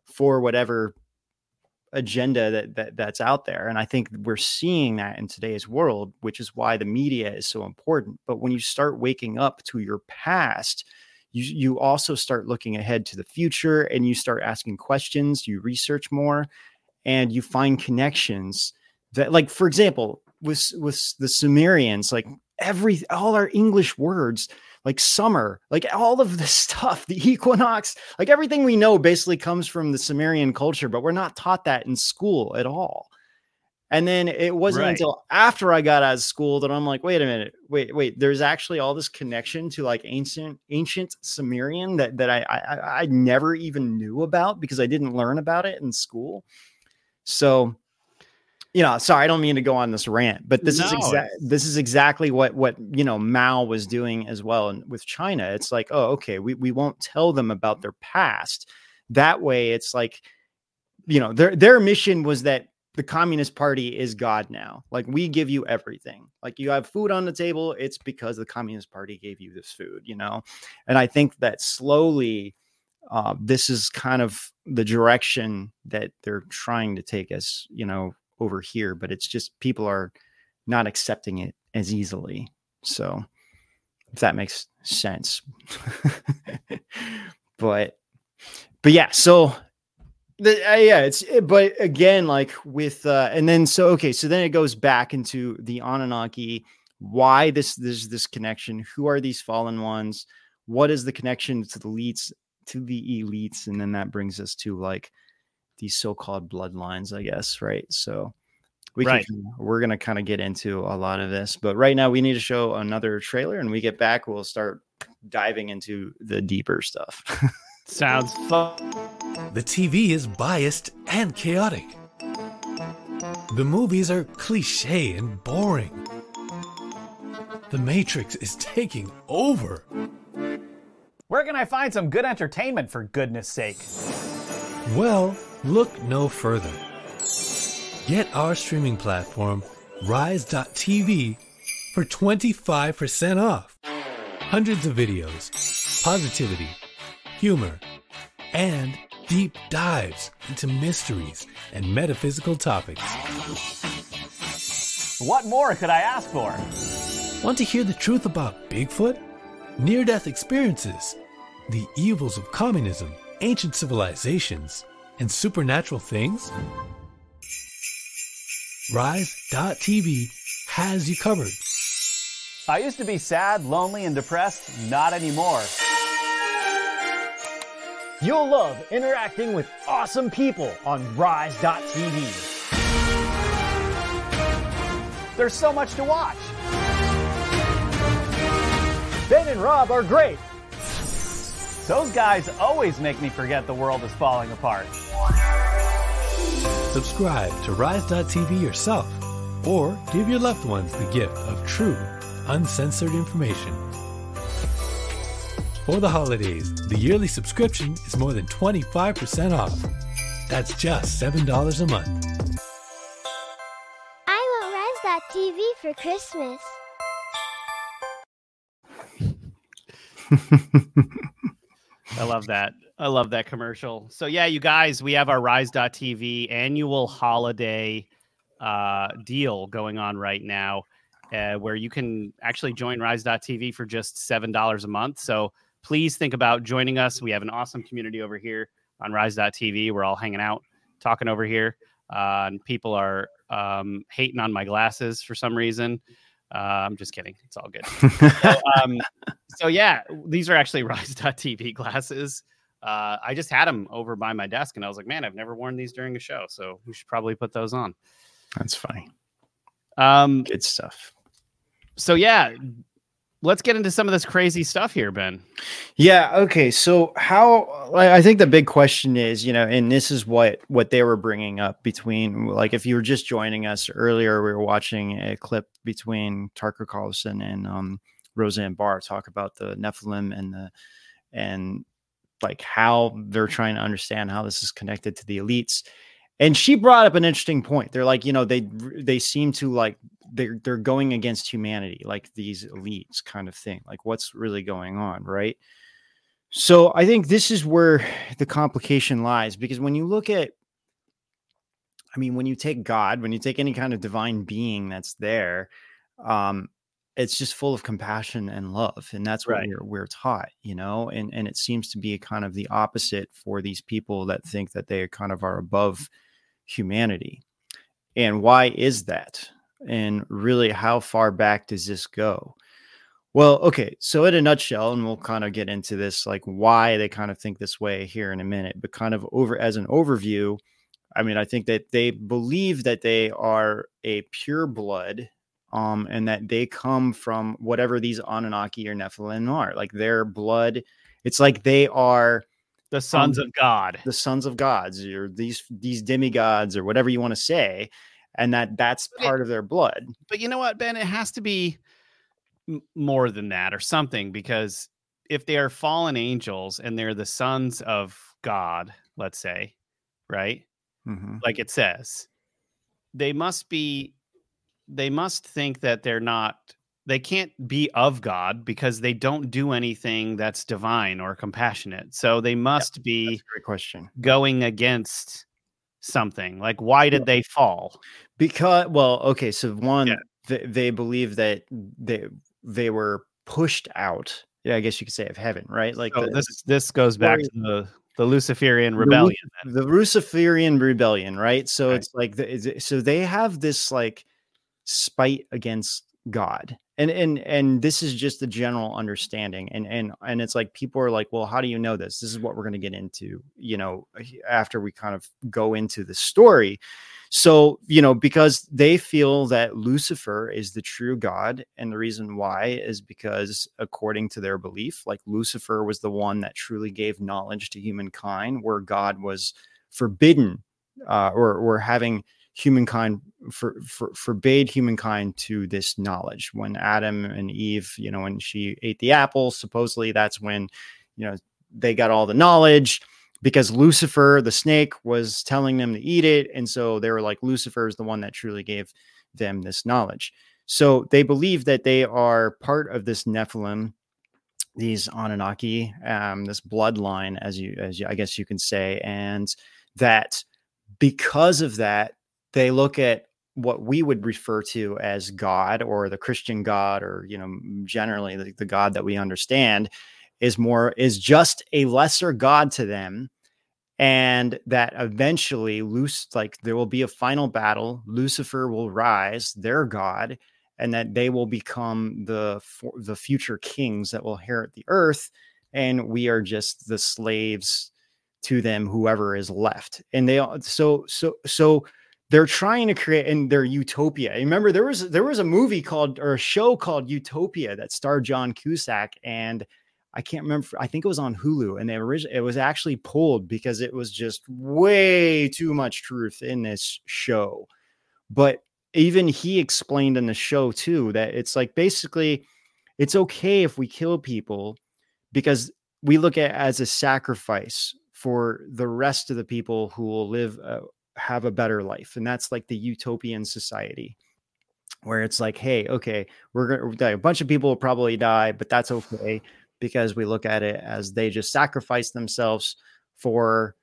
for whatever agenda that, that that's out there and i think we're seeing that in today's world which is why the media is so important. But when you start waking up to your past you you also start looking ahead to the future and you start asking questions you research more and you find connections that like for example with with the sumerians like every all our english words like summer, like all of this stuff, the equinox, like everything we know basically comes from the Sumerian culture, but we're not taught that in school at all. And then it wasn't Right. until after I got out of school that I'm like, wait a minute, wait, wait, there's actually all this connection to like ancient ancient Sumerian that that I I, I never even knew about because I didn't learn about it in school. So you know, sorry, I don't mean to go on this rant, but this is No, exact this is exactly what what you know Mao was doing as well and with China. It's like, oh, okay, we, we won't tell them about their past. That way it's like, you know, their their mission was that the Communist Party is God now. Like we give you everything. Like you have food on the table, it's because the Communist Party gave you this food, you know. And I think that slowly uh, this is kind of the direction that they're trying to take us, you know, over here. But it's just people are not accepting it as easily. So, if that makes sense. but, but yeah. So, the, uh, yeah, it's eh, but again, like with uh, and then so okay, so then it goes back into the Anunnaki. Why this this this connection? Who are these fallen ones? What is the connection to the elites to the elites? And then that brings us to like these so-called bloodlines, I guess, right? So we Right. can we're gonna kind of get into a lot of this, but right now we need to show another trailer, and we get back, we'll start diving into the deeper stuff. Sounds fun. The TV is biased and chaotic. The movies are cliche and boring. The Matrix is taking over. Where can I find some good entertainment for goodness sake? Well, look no further. Get our streaming platform, Rise.tv, for 25% off. Hundreds of videos, positivity, humor, and deep dives into mysteries and metaphysical topics. What more could I ask for? Want to hear the truth about Bigfoot? Near death experiences? The evils of communism, ancient civilizations, and supernatural things? Rise.tv has you covered. I used to be sad, lonely, and depressed. Not anymore. You'll love interacting with awesome people on Rise.tv. There's so much to watch. Ben and Rob are great. Those guys always make me forget the world is falling apart. Subscribe to Rise.tv yourself, or give your loved ones the gift of true, uncensored information. For the holidays, the yearly subscription is more than 25% off. That's just $7 a month. I want Rise.tv for Christmas. I love that. I love that commercial. So yeah, you guys, we have our Rise.tv annual holiday uh, deal going on right now, uh, where you can actually join Rise.tv for just seven dollars a month. So please think about joining us. We have an awesome community over here on Rise.tv. We're all hanging out, talking over here, uh, and people are um, hating on my glasses for some reason. Uh, I'm just kidding. It's all good. so, um, so yeah, these are actually Rise.tv glasses. Uh, I just had them over by my desk, and I was like, man, I've never worn these during a show, so we should probably put those on. That's funny. Um, Good stuff. so yeah, let's get into some of this crazy stuff here, Ben. Yeah. Okay. So how? I think the big question is, you know, and this is what what they were bringing up between, like, if you were just joining us earlier, we were watching a clip between Tucker Carlson and um, Roseanne Barr talk about the Nephilim and the and like how they're trying to understand how this is connected to the elites. And she brought up an interesting point. They're like, you know, they they seem to like they're they're going against humanity, like these elites kind of thing. Like what's really going on, right? So I think this is where the complication lies because when you look at I mean, when you take God, when you take any kind of divine being that's there, um, it's just full of compassion and love. And that's what Right. we're, we're taught, you know, and, and it seems to be kind of the opposite for these people that think that they kind of are above humanity. And why is that? And really, how far back does this go? Well, okay. So, in a nutshell, and we'll kind of get into this, like why they kind of think this way here in a minute, but kind of over as an overview, I mean, I think that they believe that they are a pure blood, um, and that they come from whatever these Anunnaki or Nephilim are. Like their blood, it's like they are The sons Um, of God. the sons of gods, or these these demigods, or whatever you want to say, and that that's But it- part of their blood. But you know what, Ben? It has to be m- more than that or something because if they are fallen angels and they're the sons of God, let's say, right? Mhm. Like it says, they must be, they must think that they're not, they can't be of God because they don't do anything that's divine or compassionate. So they must be a great question. going against something. Like, why did they fall? Because well, okay, so one Yeah. they, they believe that they they were pushed out. Yeah, I guess you could say of heaven, right? Like So the, this this goes back to the the Luciferian rebellion. Luc- the Luciferian rebellion, right? So Right. it's like the, so they have this like spite against God. And and and this is just the general understanding. And and and it's like people are like, well, how do you know this? This is what we're going to get into, you know, after we kind of go into the story. So, you know, because they feel that Lucifer is the true God. And the reason why is because, according to their belief, like Lucifer was the one that truly gave knowledge to humankind, where God was forbidden uh, or, or having humankind for, for, forbade humankind to this knowledge. When Adam and Eve, you know, when she ate the apple, supposedly that's when, you know, they got all the knowledge because Lucifer, the snake, was telling them to eat it. And so they were like, Lucifer is the one that truly gave them this knowledge. So they believe that they are part of this Nephilim, these Anunnaki, um, this bloodline, as you, as you, I guess you can say, and that because of that, they look at what we would refer to as God or the Christian God, or you know, generally the, the God that we understand is more is just a lesser god to them and that eventually loose like there will be a final battle lucifer will rise their god and that they will become the for, the future kings that will inherit the earth and we are just the slaves to them whoever is left. And they so so so they're trying to create in their utopia remember there was there was a movie called or a show called utopia that starred john cusack and I can't remember. I think it was on Hulu, and they originally it was actually pulled because it was just way too much truth in this show. But even he explained in the show too that it's like basically it's okay if we kill people because we look at as a sacrifice for the rest of the people who will live uh, have a better life, and that's like the utopian society where it's like, hey, okay, we're gonna a bunch of people will probably die, but that's okay because we look at it as they just sacrifice themselves for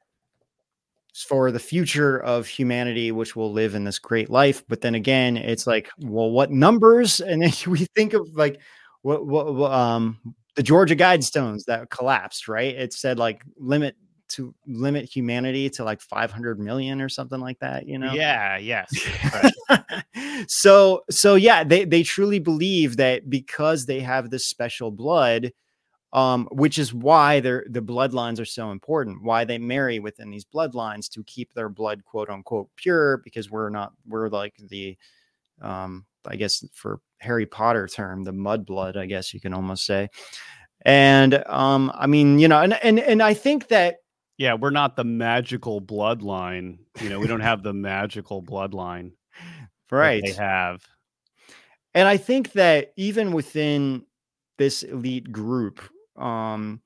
for the future of humanity which will live in this great life but then again it's like well what numbers? And then we think of like what what, um the georgia guidestones that collapsed right? It said like limit to limit humanity to like 500 million or something like that you know Yeah, yes. so so yeah they they truly believe that because they have this special blood um, which is why they're, the bloodlines are so important. Why they marry within these bloodlines to keep their blood quote unquote pure, because we're not we're like the, um, I guess for Harry Potter term, the mud blood. I guess you can almost say. And um, I mean, you know, and and and I think that Yeah, we're not the magical bloodline. You know, we don't have the magical bloodline right they have. and i think that even within this elite group um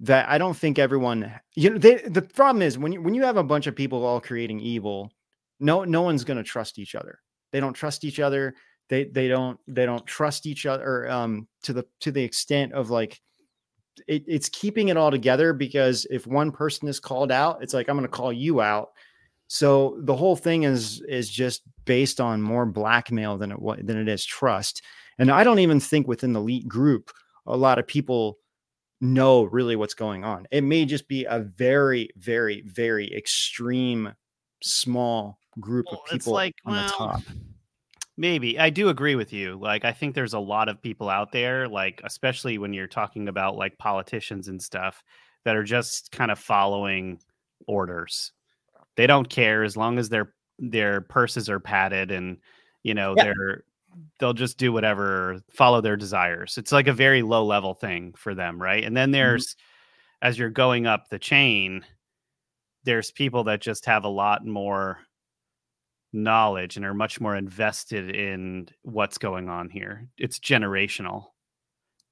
that i don't think everyone you know they, the problem is when you when you have a bunch of people all creating evil no no one's going to trust each other they don't trust each other they they don't they don't trust each other um to the to the extent of like it, it's keeping it all together because if one person is called out it's like i'm going to call you out so the whole thing is is just based on more blackmail than it than it is trust. And I don't even think within the elite group a lot of people know really what's going on. It may just be a very very very extreme small group of Well, it's people like, on the top. Maybe. I do agree with you. Like I think there's a lot of people out there like especially when you're talking about like politicians and stuff that are just kind of following orders. They don't care as long as their their purses are padded and you know they're they'll just do whatever follow their desires. It's like a very low level thing for them, right? And then mm-hmm. there's as you're going up the chain there's people that just have a lot more knowledge and are much more invested in what's going on here. It's generational,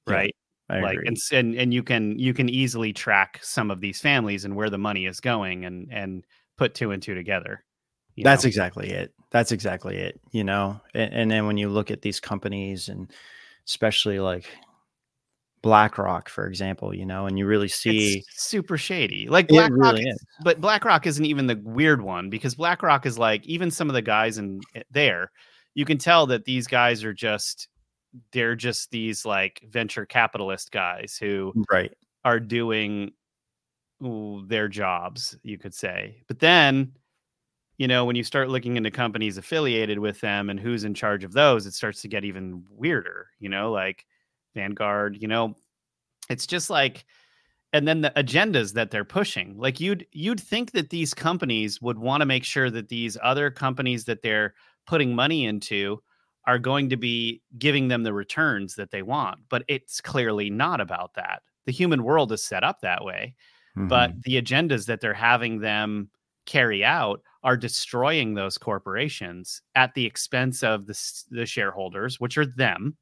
Yeah, right? I like agree. and, and and you can you can easily track some of these families and where the money is going and and put two and two together. That's know? exactly it. That's exactly it. You know, and, and then when you look at these companies and especially like BlackRock, for example, you know, and you really see it's super shady. Like It BlackRock, really is- but BlackRock isn't even the weird one because BlackRock is like even some of the guys in eh, there, you can tell that these guys are just they're just these like venture capitalist guys who right. are doing ooh, their jobs, you could say. But then, you know, when you start looking into companies affiliated with them and who's in charge of those, it starts to get even weirder, you know, like Vanguard, you know, it's just like and then the agendas that they're pushing. Like you'd you'd think that these companies would want to make sure that these other companies that they're putting money into are going to be giving them the returns that they want, but it's clearly not about that. The human world is set up that way Mhm. but the agendas that they're having them carry out are destroying those corporations at the expense of the, the shareholders which are them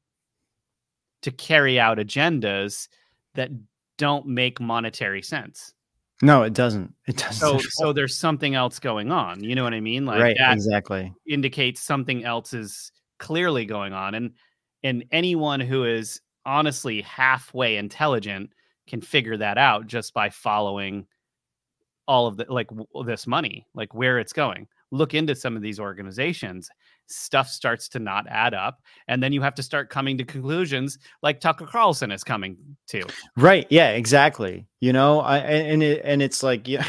to carry out agendas that don't make monetary sense no, it doesn't. It doesn't. so so there's something else going on you know what i mean like right. that Exactly. indicates something else is clearly going on and and anyone who is honestly halfway intelligent can figure that out just by following all of the like w- this money like where it's going look into some of these organizations stuff starts to not add up and then you have to start coming to conclusions like tucker carlson is coming to Right. Yeah. Exactly. You know, I and it, and it's like yeah,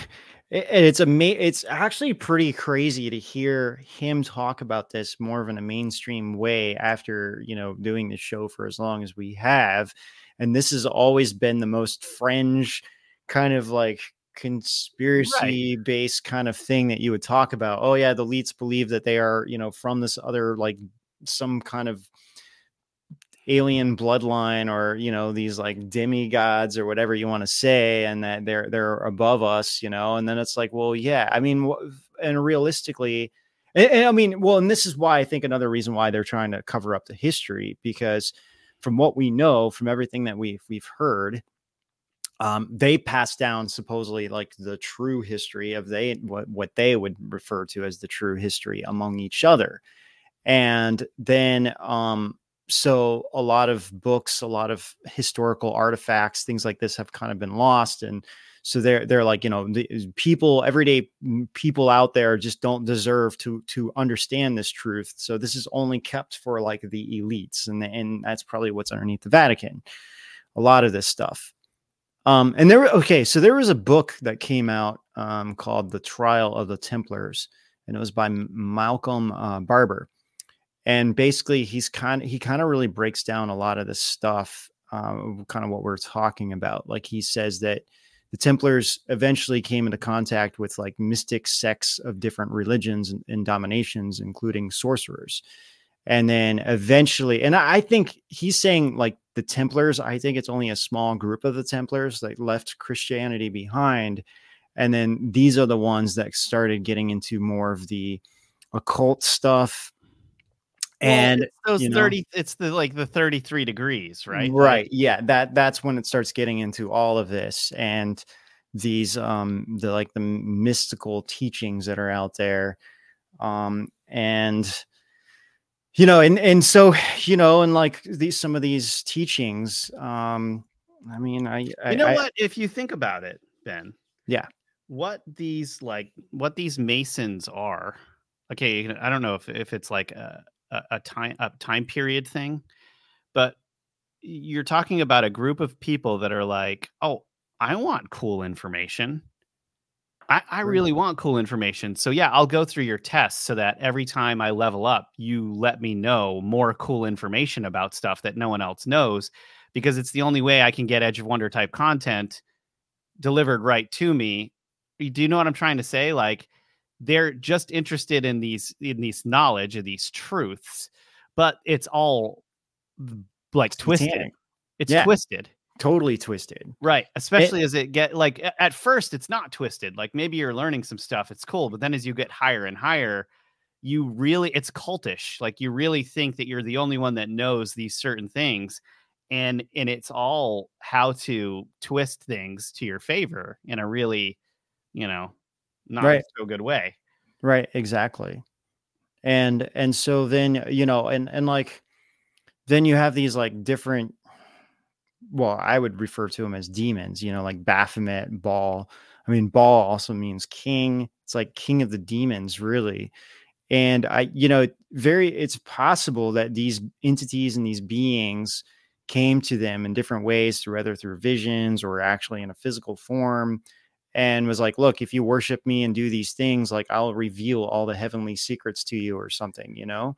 and it's ama- It's actually pretty crazy to hear him talk about this more of in a mainstream way after you know doing the show for as long as we have, and this has always been the most fringe kind of like conspiracy based kind of thing that you would talk about. Oh yeah, the elites believe that they are you know from this other like some kind of alien bloodline or you know these like demigods or whatever you want to say and that they're they're above us you know and then it's like well yeah i mean wh- and realistically and, and i mean well and this is why i think another reason why they're trying to cover up the history because from what we know from everything that we've we've heard um, they pass down supposedly like the true history of they what, what they would refer to as the true history among each other. And then um so a lot of books a lot of historical artifacts things like this have kind of been lost. And so they're they're like you know people everyday people out there just don't deserve to to understand this truth. So this is only kept for like the elites. And and that's probably what's underneath the vatican. A lot of this stuff um and there okay so there was a book that came out um called the trial of the templars and it was by malcolm uh, barber and basically he's kind he kind of really breaks down a lot of this stuff um, kind of what we're talking about. Like he says that the Templars eventually came into contact with like mystic sects of different religions and, and dominations, including sorcerers. And then eventually, and I I think he's saying like the Templars, I think it's only a small group of the Templars that left Christianity behind. And then these are the ones that started getting into more of the occult stuff. Well, And it's those you know- 30 it's the like the 33 degrees, right? Right. Yeah. That that's when it starts getting into all of this and these um the like the mystical teachings that are out there. Um and you know and and so you know and like these some of these teachings um I mean I, I you know I- what? If you think about it, Ben. Yeah. What these like what these masons are. Okay, I don't know if if it's like a a, a time a time period thing, but you're talking about a group of people that are like, "Oh, I want cool information. I, I really want cool information. So yeah, I'll go through your tests so that every time I level up, you let me know more cool information about stuff that no one else knows, because it's the only way I can get Edge of Wonder type content delivered right to me. Do you know what I'm trying to say? Like they're just interested in these in these knowledge of these truths, but it's all like twisted. satanic. It's Yeah. twisted. Totally twisted. Right. Especially as it get like at first it's not twisted. Like maybe you're learning some stuff, it's cool, but then as you get higher and higher, you really it's cultish. Like you really think that you're the only one that knows these certain things. And and it's all how to twist things to your favor in a really, you know, not Right. so good way. Right, exactly. And and so then you know, and and like then you have these like different well, I would refer to them as demons, you know, like Baphomet, Baal. I mean, Baal also means king. It's like king of the demons, really. And I, you know, very it's possible that these entities and these beings came to them in different ways through whether through visions or actually in a physical form and was like, look, if you worship me and do these things, like I'll reveal all the heavenly secrets to you or something, you know?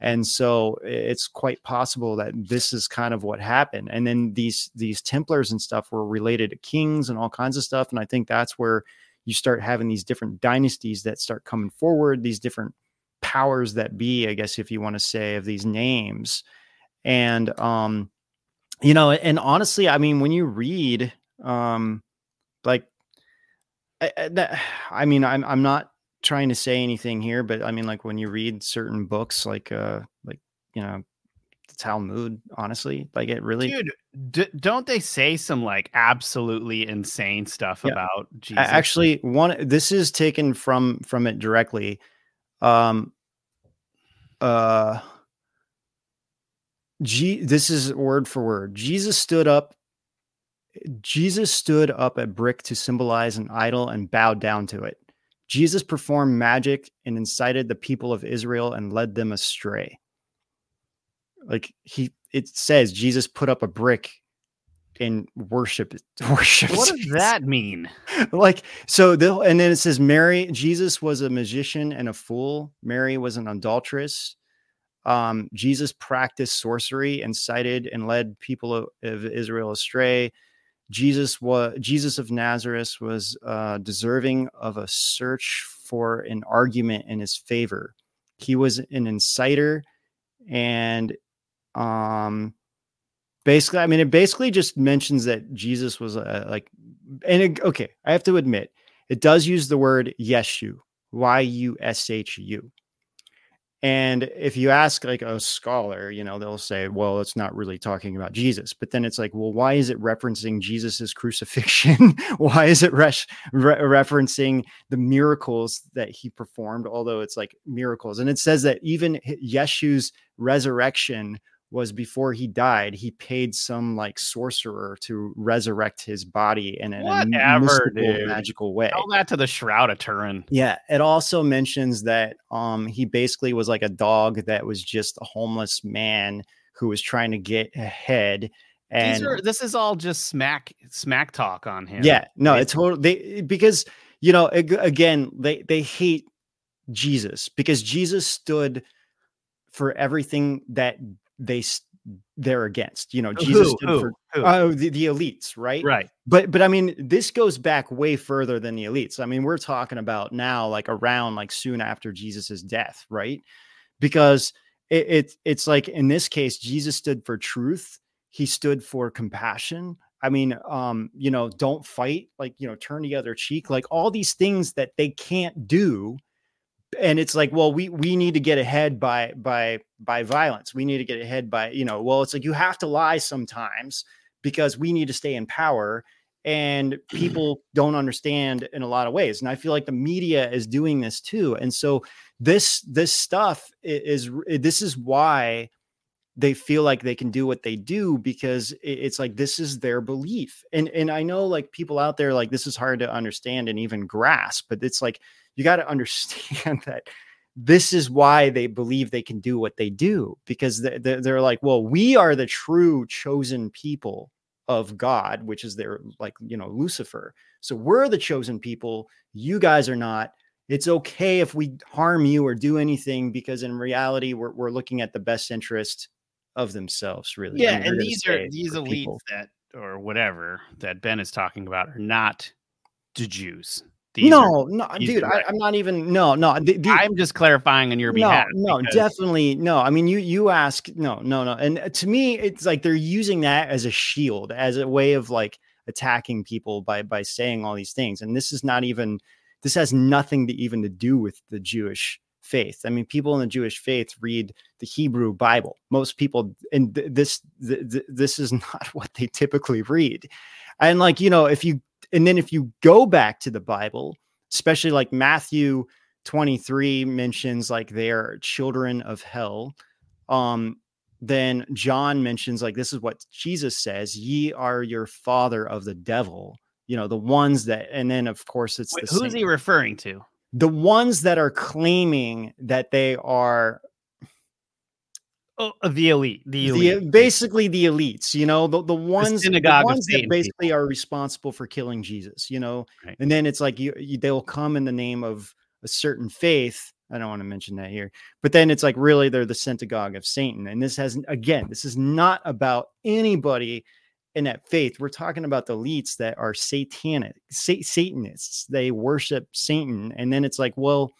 And so it's quite possible that this is kind of what happened. And then these these Templars and stuff were related to kings and all kinds of stuff. And I think that's where you start having these different dynasties that start coming forward, these different powers that be, I guess if you want to say, of these names. And um, you know, and honestly, I mean, when you read um like I, that, I mean, I'm I'm not trying to say anything here, but I mean, like when you read certain books, like uh, like you know, the Talmud. Honestly, like it really. Dude, d- don't they say some like absolutely insane stuff Yeah. about Jesus? Actually, one this is taken from from it directly. Um. Uh. G. This is word for word. Jesus stood up. Jesus stood up a brick to symbolize an idol and bowed down to it. Jesus performed magic and incited the people of Israel and led them astray. Like he, it says Jesus put up a brick and worship worship. what does that mean? like so the and then it says Mary Jesus was a magician and a fool Mary was an adulteress um Jesus practiced sorcery and incited and led people of, of Israel astray Jesus was Jesus of Nazareth was uh deserving of a search for an argument in his favor. He was an inciter and um basically i mean it basically just mentions that jesus was a like and it, okay i have to admit it does use the word yeshu y-u-s-h-u and if you ask like a scholar you know they'll say well it's not really talking about jesus. But then it's like well why is it referencing jesus's crucifixion? Why is it res- re- referencing the miracles that he performed? Although it's like miracles. And it says that even yeshu's resurrection was before he died he paid some like sorcerer to resurrect his body in a Whatever, mystical, magical way Tell that to the Shroud of Turin. yeah, it also mentions that um he basically was like a dog that was just a homeless man who was trying to get ahead and These are, this is all just smack smack talk on him. yeah, no, it's totally they because you know again they they hate Jesus because Jesus stood for everything that they they're against. You know, Jesus who? Who? for Who? oh the, the elites, right? Right. But but I mean, this goes back way further than the elites. I mean, we're talking about now, like around like soon after Jesus's death, right? Because it, it it's like in this case, Jesus stood for truth. He stood for compassion. I mean, um, you know, don't fight, like you know, turn the other cheek, like all these things that they can't do. And it's like, well, we we need to get ahead by by by violence. We need to get ahead by, you know, well, it's like you have to lie sometimes because we need to stay in power and people don't understand in a lot of ways and i feel like the media is doing this too and so this this stuff i- is this is why they feel like they can do what they do because it's like this is their belief and and i know like people out there like this is hard to understand and even grasp but it's like you got to understand that this is why they believe they can do what they do because they- they're, like well we are the true chosen people of God, which is their like, you know, Lucifer. So we're the chosen people. You guys are not. It's okay if we harm you or do anything because in reality, we're, we're looking at the best interest of themselves, really. I Yeah, mean, and these are these elites people. that or whatever that Ben is talking about are not the Jews. These are- No, no, dude, I, i'm not even. No, no. I'm just clarifying on your behalf. No, no, definitely no. I mean, you you ask no, no, no. And uh, to me, it's like they're using that as a shield, as a way of like attacking people by by saying all these things. And this is not even. This has nothing to even to do with the Jewish faith. I mean, people in the Jewish faith read the Hebrew Bible. Most people, and th- this th- th- this is not what they typically read. And like you know, if you and then if you go back to the Bible, especially like Matthew 23 mentions like they're children of hell. Um, then John mentions like this is what Jesus says, ye are your father of the devil. You know, the ones that, and then of course it's Wait, the who's same- he referring to? the ones that are claiming that they are Oh, uh, the elite. The the, basically the elites, you know, the, the ones, the of ones that basically are responsible for killing Jesus, you know, Right. and then it's like you, you they'll come in the name of a certain faith. I don't want to mention that here, but then it's like really they're the synagogue of Satan. And this has again, this is not about anybody in that faith. We're talking about the elites that are satanic, sa- Satanists. They worship Satan, and then it's like, well,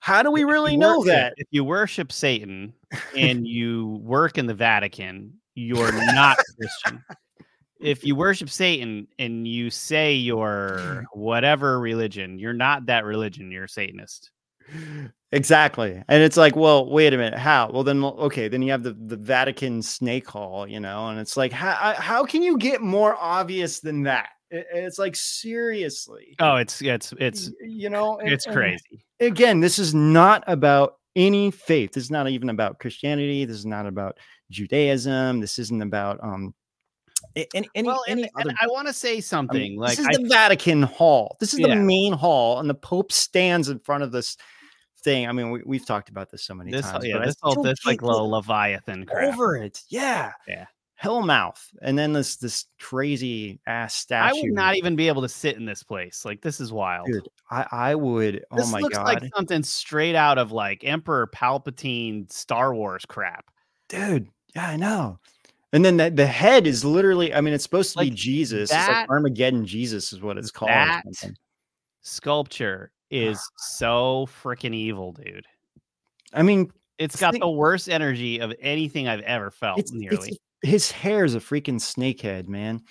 how do we really know worship- that? If you worship Satan and you work in the Vatican, you're not Christian. If you worship Satan and you say you're whatever religion, you're not that religion. You're a Satanist. Exactly. And it's like, well, wait a minute. How? Well, then, okay, then you have the, the Vatican snake hall, you know, and it's like, how, how can you get more obvious than that? It- it's like, seriously, Oh, it's it's it's you know, and- it's crazy. Again, this is not about any faith. This is not even about Christianity. This is not about Judaism. This isn't about, um, any, any, Well, and, any and other I want to say I something mean, like this is I the Vatican Hall. This is Yeah. the main hall, and the Pope stands in front of this thing. I mean, we, we've talked about this so many this times. yeah I this whole this like little Leviathan crap. over it. Yeah, Yeah. Hellmouth, and then this this crazy ass statue. I would not even be able to sit in this place. Like this is wild. Dude, I I would. Oh this my looks god, like something straight out of like Emperor Palpatine Star Wars crap. dude. Yeah, I know. And then the, the head is literally. I mean, it's supposed to be Like, Jesus. it's like Armageddon Jesus is what it's called. that. Sculpture is so freaking evil, dude. I mean, It's got the worst energy of anything I've ever felt. it's, nearly. it's his hair is a freaking snakehead, man.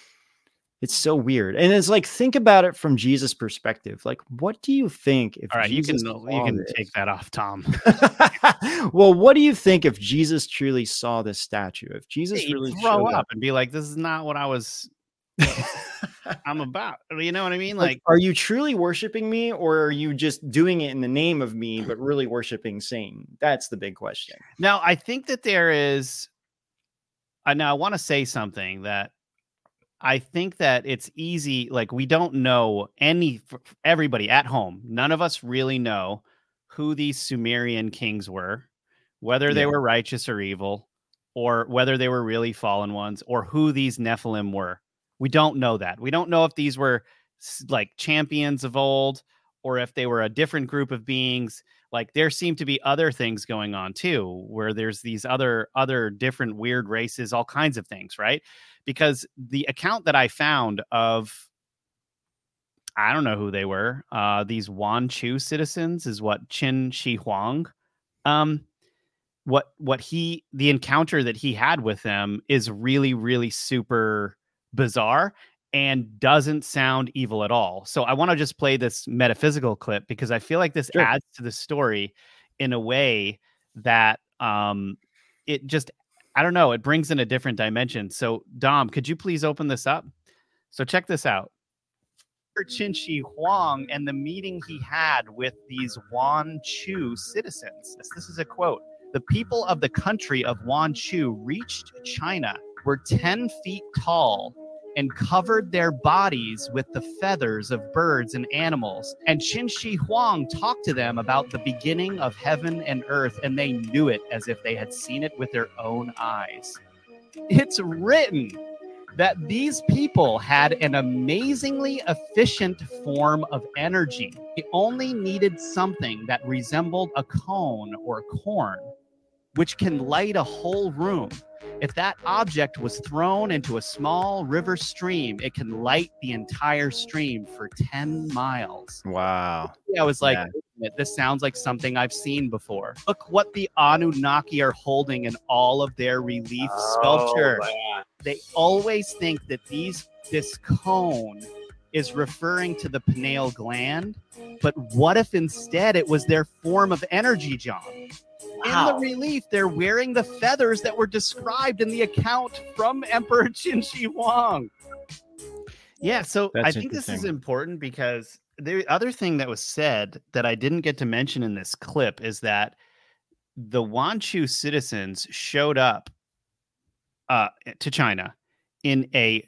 It's so weird. And it's like think about it from Jesus' perspective. Like, what do you think if All right, you can Jesus you can this? take that off, Tom. well, what do you think if Jesus truly saw this statue? If Jesus He'd really throw showed up and be like, "This is not what I was. I'm about." You know what I mean? like, Like, are you truly worshiping me or are you just doing it in the name of me, but really worshiping Satan? That's the big question. Now, I think that there is. I now I want to say something that I think that it's easy. Like we don't know any everybody at home. None of us really know who these Sumerian kings were, whether they Yeah. were righteous or evil, or whether they were really fallen ones, or who these Nephilim were. We don't know that. We don't know if these were like champions of old, or if they were a different group of beings, like there seem to be other things going on too where there's these other other different weird races all kinds of things right? Because the account that i found of i don't know who they were uh these wan chu citizens is what qin shi huang? Um what what he the encounter that he had with them is really really super bizarre and doesn't sound evil at all. So I want to just play this metaphysical clip because I feel like this Sure. adds to the story in a way that um it just I don't know, it brings in a different dimension. So Dom, could you please open this up? So check this out. Qin Shi Huang and the meeting he had with these Wan Chu citizens. This, this is a quote. The people of the country of Wan Chu reached China, were 10 feet tall, and covered their bodies with the feathers of birds and animals. And Qin Shi Huang talked to them about the beginning of heaven and earth, and they knew it as if they had seen it with their own eyes. It's written that these people had an amazingly efficient form of energy. They only needed something that resembled a cone or corn, which can light a whole room. If that object was thrown into a small river stream, it can light the entire stream for 10 miles. Wow. I was like, Yeah. "Wait a minute, this sounds like something I've seen before. Look what the Anunnaki are holding in all of their relief oh, sculpture. They always think that these this cone is referring to the pineal gland, but what if instead it was their form of energy, John? In the relief, they're wearing the feathers that were described in the account from Emperor Qin Shi Huang. Yeah, so I think this is important because the other thing that was said that I didn't get to mention in this clip is that the Wanchu citizens showed up uh, to China in a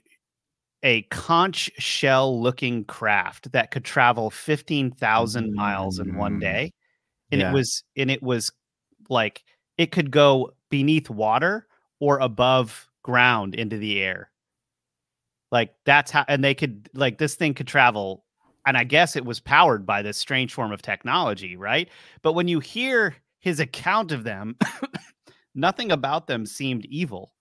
a conch shell looking craft that could travel 15,000 miles in one Mm. day. And Yeah. it was and it was like it could go beneath water or above ground into the air. Like that's how and they could like this thing could travel and I guess it was powered by this strange form of technology, right? But when you hear his account of them, nothing about them seemed evil.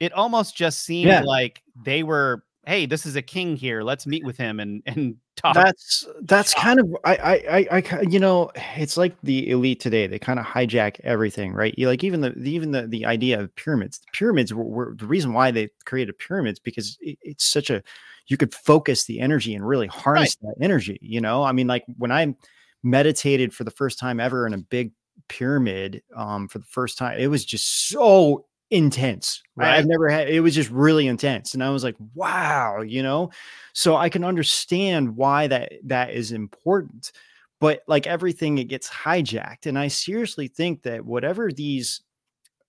It almost just seemed Yeah. like they were, hey, this is a king here. Let's meet with him and and talk. That's that's kind of I I I, I you know it's like the elite today. They kind of hijack everything, right? You like even the the- even the the idea of pyramids. The pyramids were, were the reason why they created pyramids because it, it's such a you could focus the energy and really harness that energy. You know, I mean, like when I meditated for the first time ever in a big pyramid um for the first time, it was just so intense. Right? I've never had it was just really intense, and I was like, wow, you know so i can understand why that that is important but like everything it gets hijacked and i seriously think that whatever these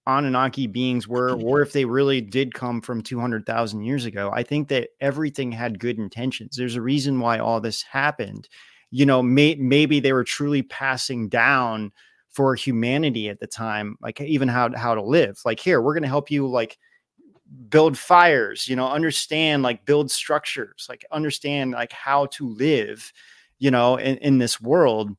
anunnaki beings were or if they really did come from 200,000 years ago i think that everything had good intentions there's a reason why all this happened you know may, maybe they were truly passing down for humanity at the time like even how how to live like here we're going to help you like build fires you know understand like build structures like understand like how to live you know in, in this world.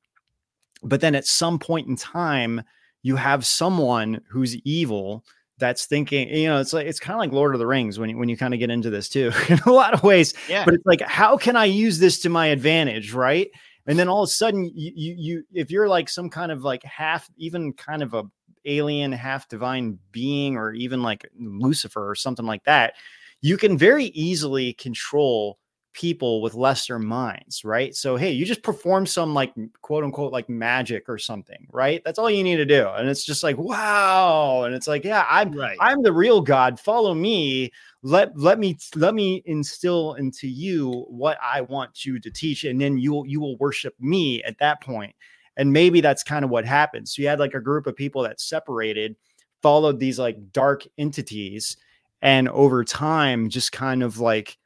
But then at some point in time you have someone who's evil that's thinking you know it's like it's kind of like lord of the rings when you when you kind of get into this too in a lot of ways. Yeah. but it's like how can i use this to my advantage? Right and then all of a sudden you you, you if you're like some kind of like half even kind of a alien half divine being or even like lucifer or something like that you can very easily control people with lesser minds right? So hey you just perform some like quote unquote like magic or something right? That's all you need to do. And it's just like wow. And it's like yeah i'm right. i'm the real god. Follow me let let me let me instill into you what i want you to teach and then you will you will worship me at that point. and maybe that's kind of what happened. So you had like a group of people that separated followed these like dark entities and over time just kind of like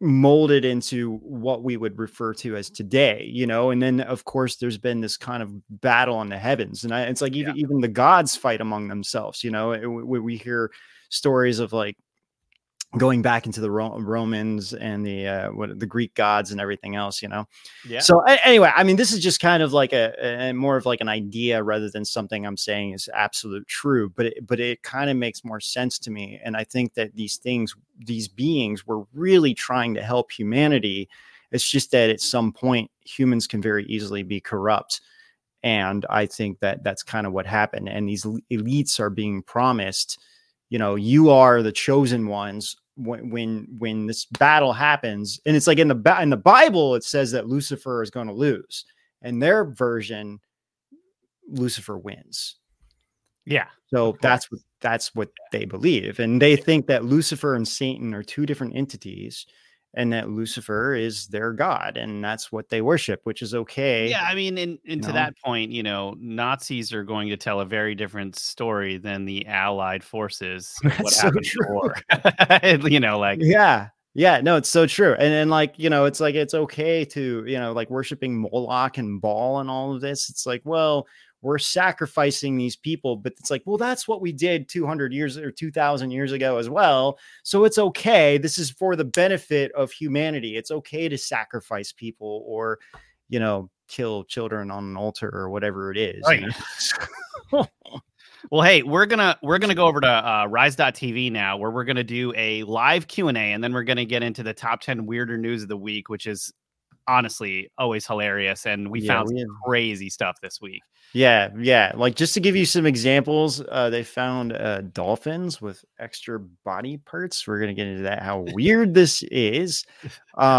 molded into what we would refer to as today you know? And then of course there's been this kind of battle in the heavens and I, it's like even even the gods fight among themselves you know? And we, we hear stories of like going back into the Ro- Romans and the uh, what the Greek gods and everything else, you know. Yeah. So anyway, I mean, this is just kind of like a, a more of like an idea rather than something I'm saying is absolute true. But it, but it kind of makes more sense to me, and I think that these things, these beings, were really trying to help humanity. It's just that at some point, humans can very easily be corrupt. And I think that that's kind of what happened. And these elites are being promised, you know, you are the chosen ones when when when this battle happens. And it's like in the ba- in the Bible, it says that Lucifer is going to lose. And their version, Lucifer wins. Yeah. So that's what that's what they believe, and they think that Lucifer and Satan are two different entities, and that Lucifer is their god, and that's what they worship, which is okay. Yeah, I mean, and, and to know? that point, you know, Nazis are going to tell a very different story than the Allied forces. of what That's so happened true. you know, like yeah, yeah, no, it's so true, and then like you know, it's like it's okay to you know like worshiping Moloch and Baal and all of this. It's like, well, we're sacrificing these people, but it's like, well, that's what we did 200 years or 2000 years ago as well. So it's okay. This is for the benefit of humanity. It's okay to sacrifice people or, you know, kill children on an altar or whatever it is. you Right. know? Well, hey, we're gonna we're gonna go over to uh, Rise.tv now, where we're gonna do a live Q and A, and then we're gonna get into the top ten weirder news of the week, which is honestly always hilarious. And we Yeah, found we crazy stuff this week. Yeah, yeah. Like just to give you some examples, uh, they found uh, dolphins with extra body parts. We're gonna get into that. How weird this is. I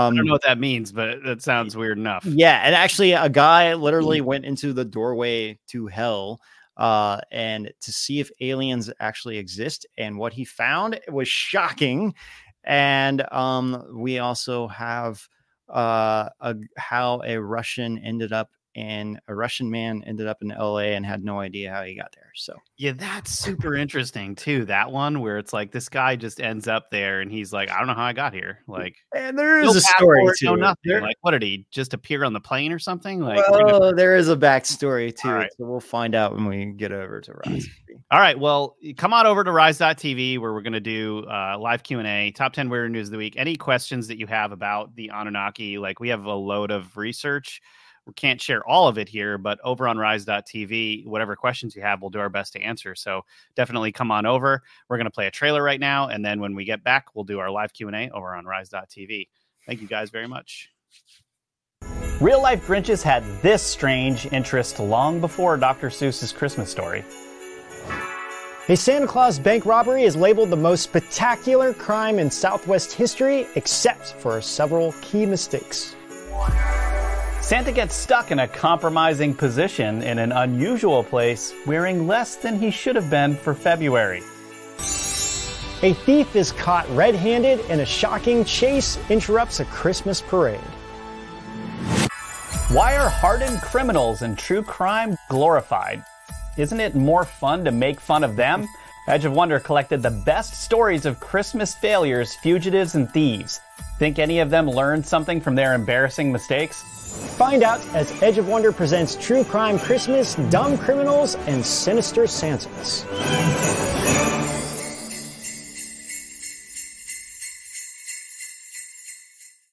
Um, don't know what that means, but that sounds weird enough. yeah, and actually, a guy literally went into the doorway to hell, uh, and to see if aliens actually exist. And what he found was shocking. And um, we also have uh, a, how a Russian ended up in a Russian man ended up in L.A. and had no idea how he got there. So Yeah, that's super interesting too. That one where it's like this guy just ends up there, and he's like, I don't know how I got here. Like, and there is no a story passport, to no nothing. There- Like, what did he just appear on the plane or something? Like, we're gonna- there is a backstory to All right. so we'll find out when we get over to Rise. All right. Well, come on over to rise.tv where we're going to do uh, live Q&A, top 10 weird news of the week. Any questions that you have about the Anunnaki, like we have a load of research. We can't share all of it here, but over on rise.tv, whatever questions you have, we'll do our best to answer. So definitely come on over. We're going to play a trailer right now. And then when we get back, we'll do our live Q&A over on rise.tv. Thank you guys very much. Real life Grinches had this strange interest long before Dr. Seuss's Christmas story. A Santa Claus bank robbery is labeled the most spectacular crime in Southwest history, except for several key mistakes. Santa gets stuck in a compromising position in an unusual place, wearing less than he should have been for February. A thief is caught red handed, and a shocking chase interrupts a Christmas parade. Why are hardened criminals and true crime glorified? Isn't it more fun to make fun of them? Edge of Wonder collected the best stories of Christmas failures, fugitives, and thieves. Think any of them learned something from their embarrassing mistakes? Find out as Edge of Wonder presents True Crime Christmas, Dumb Criminals, and Sinister Santas.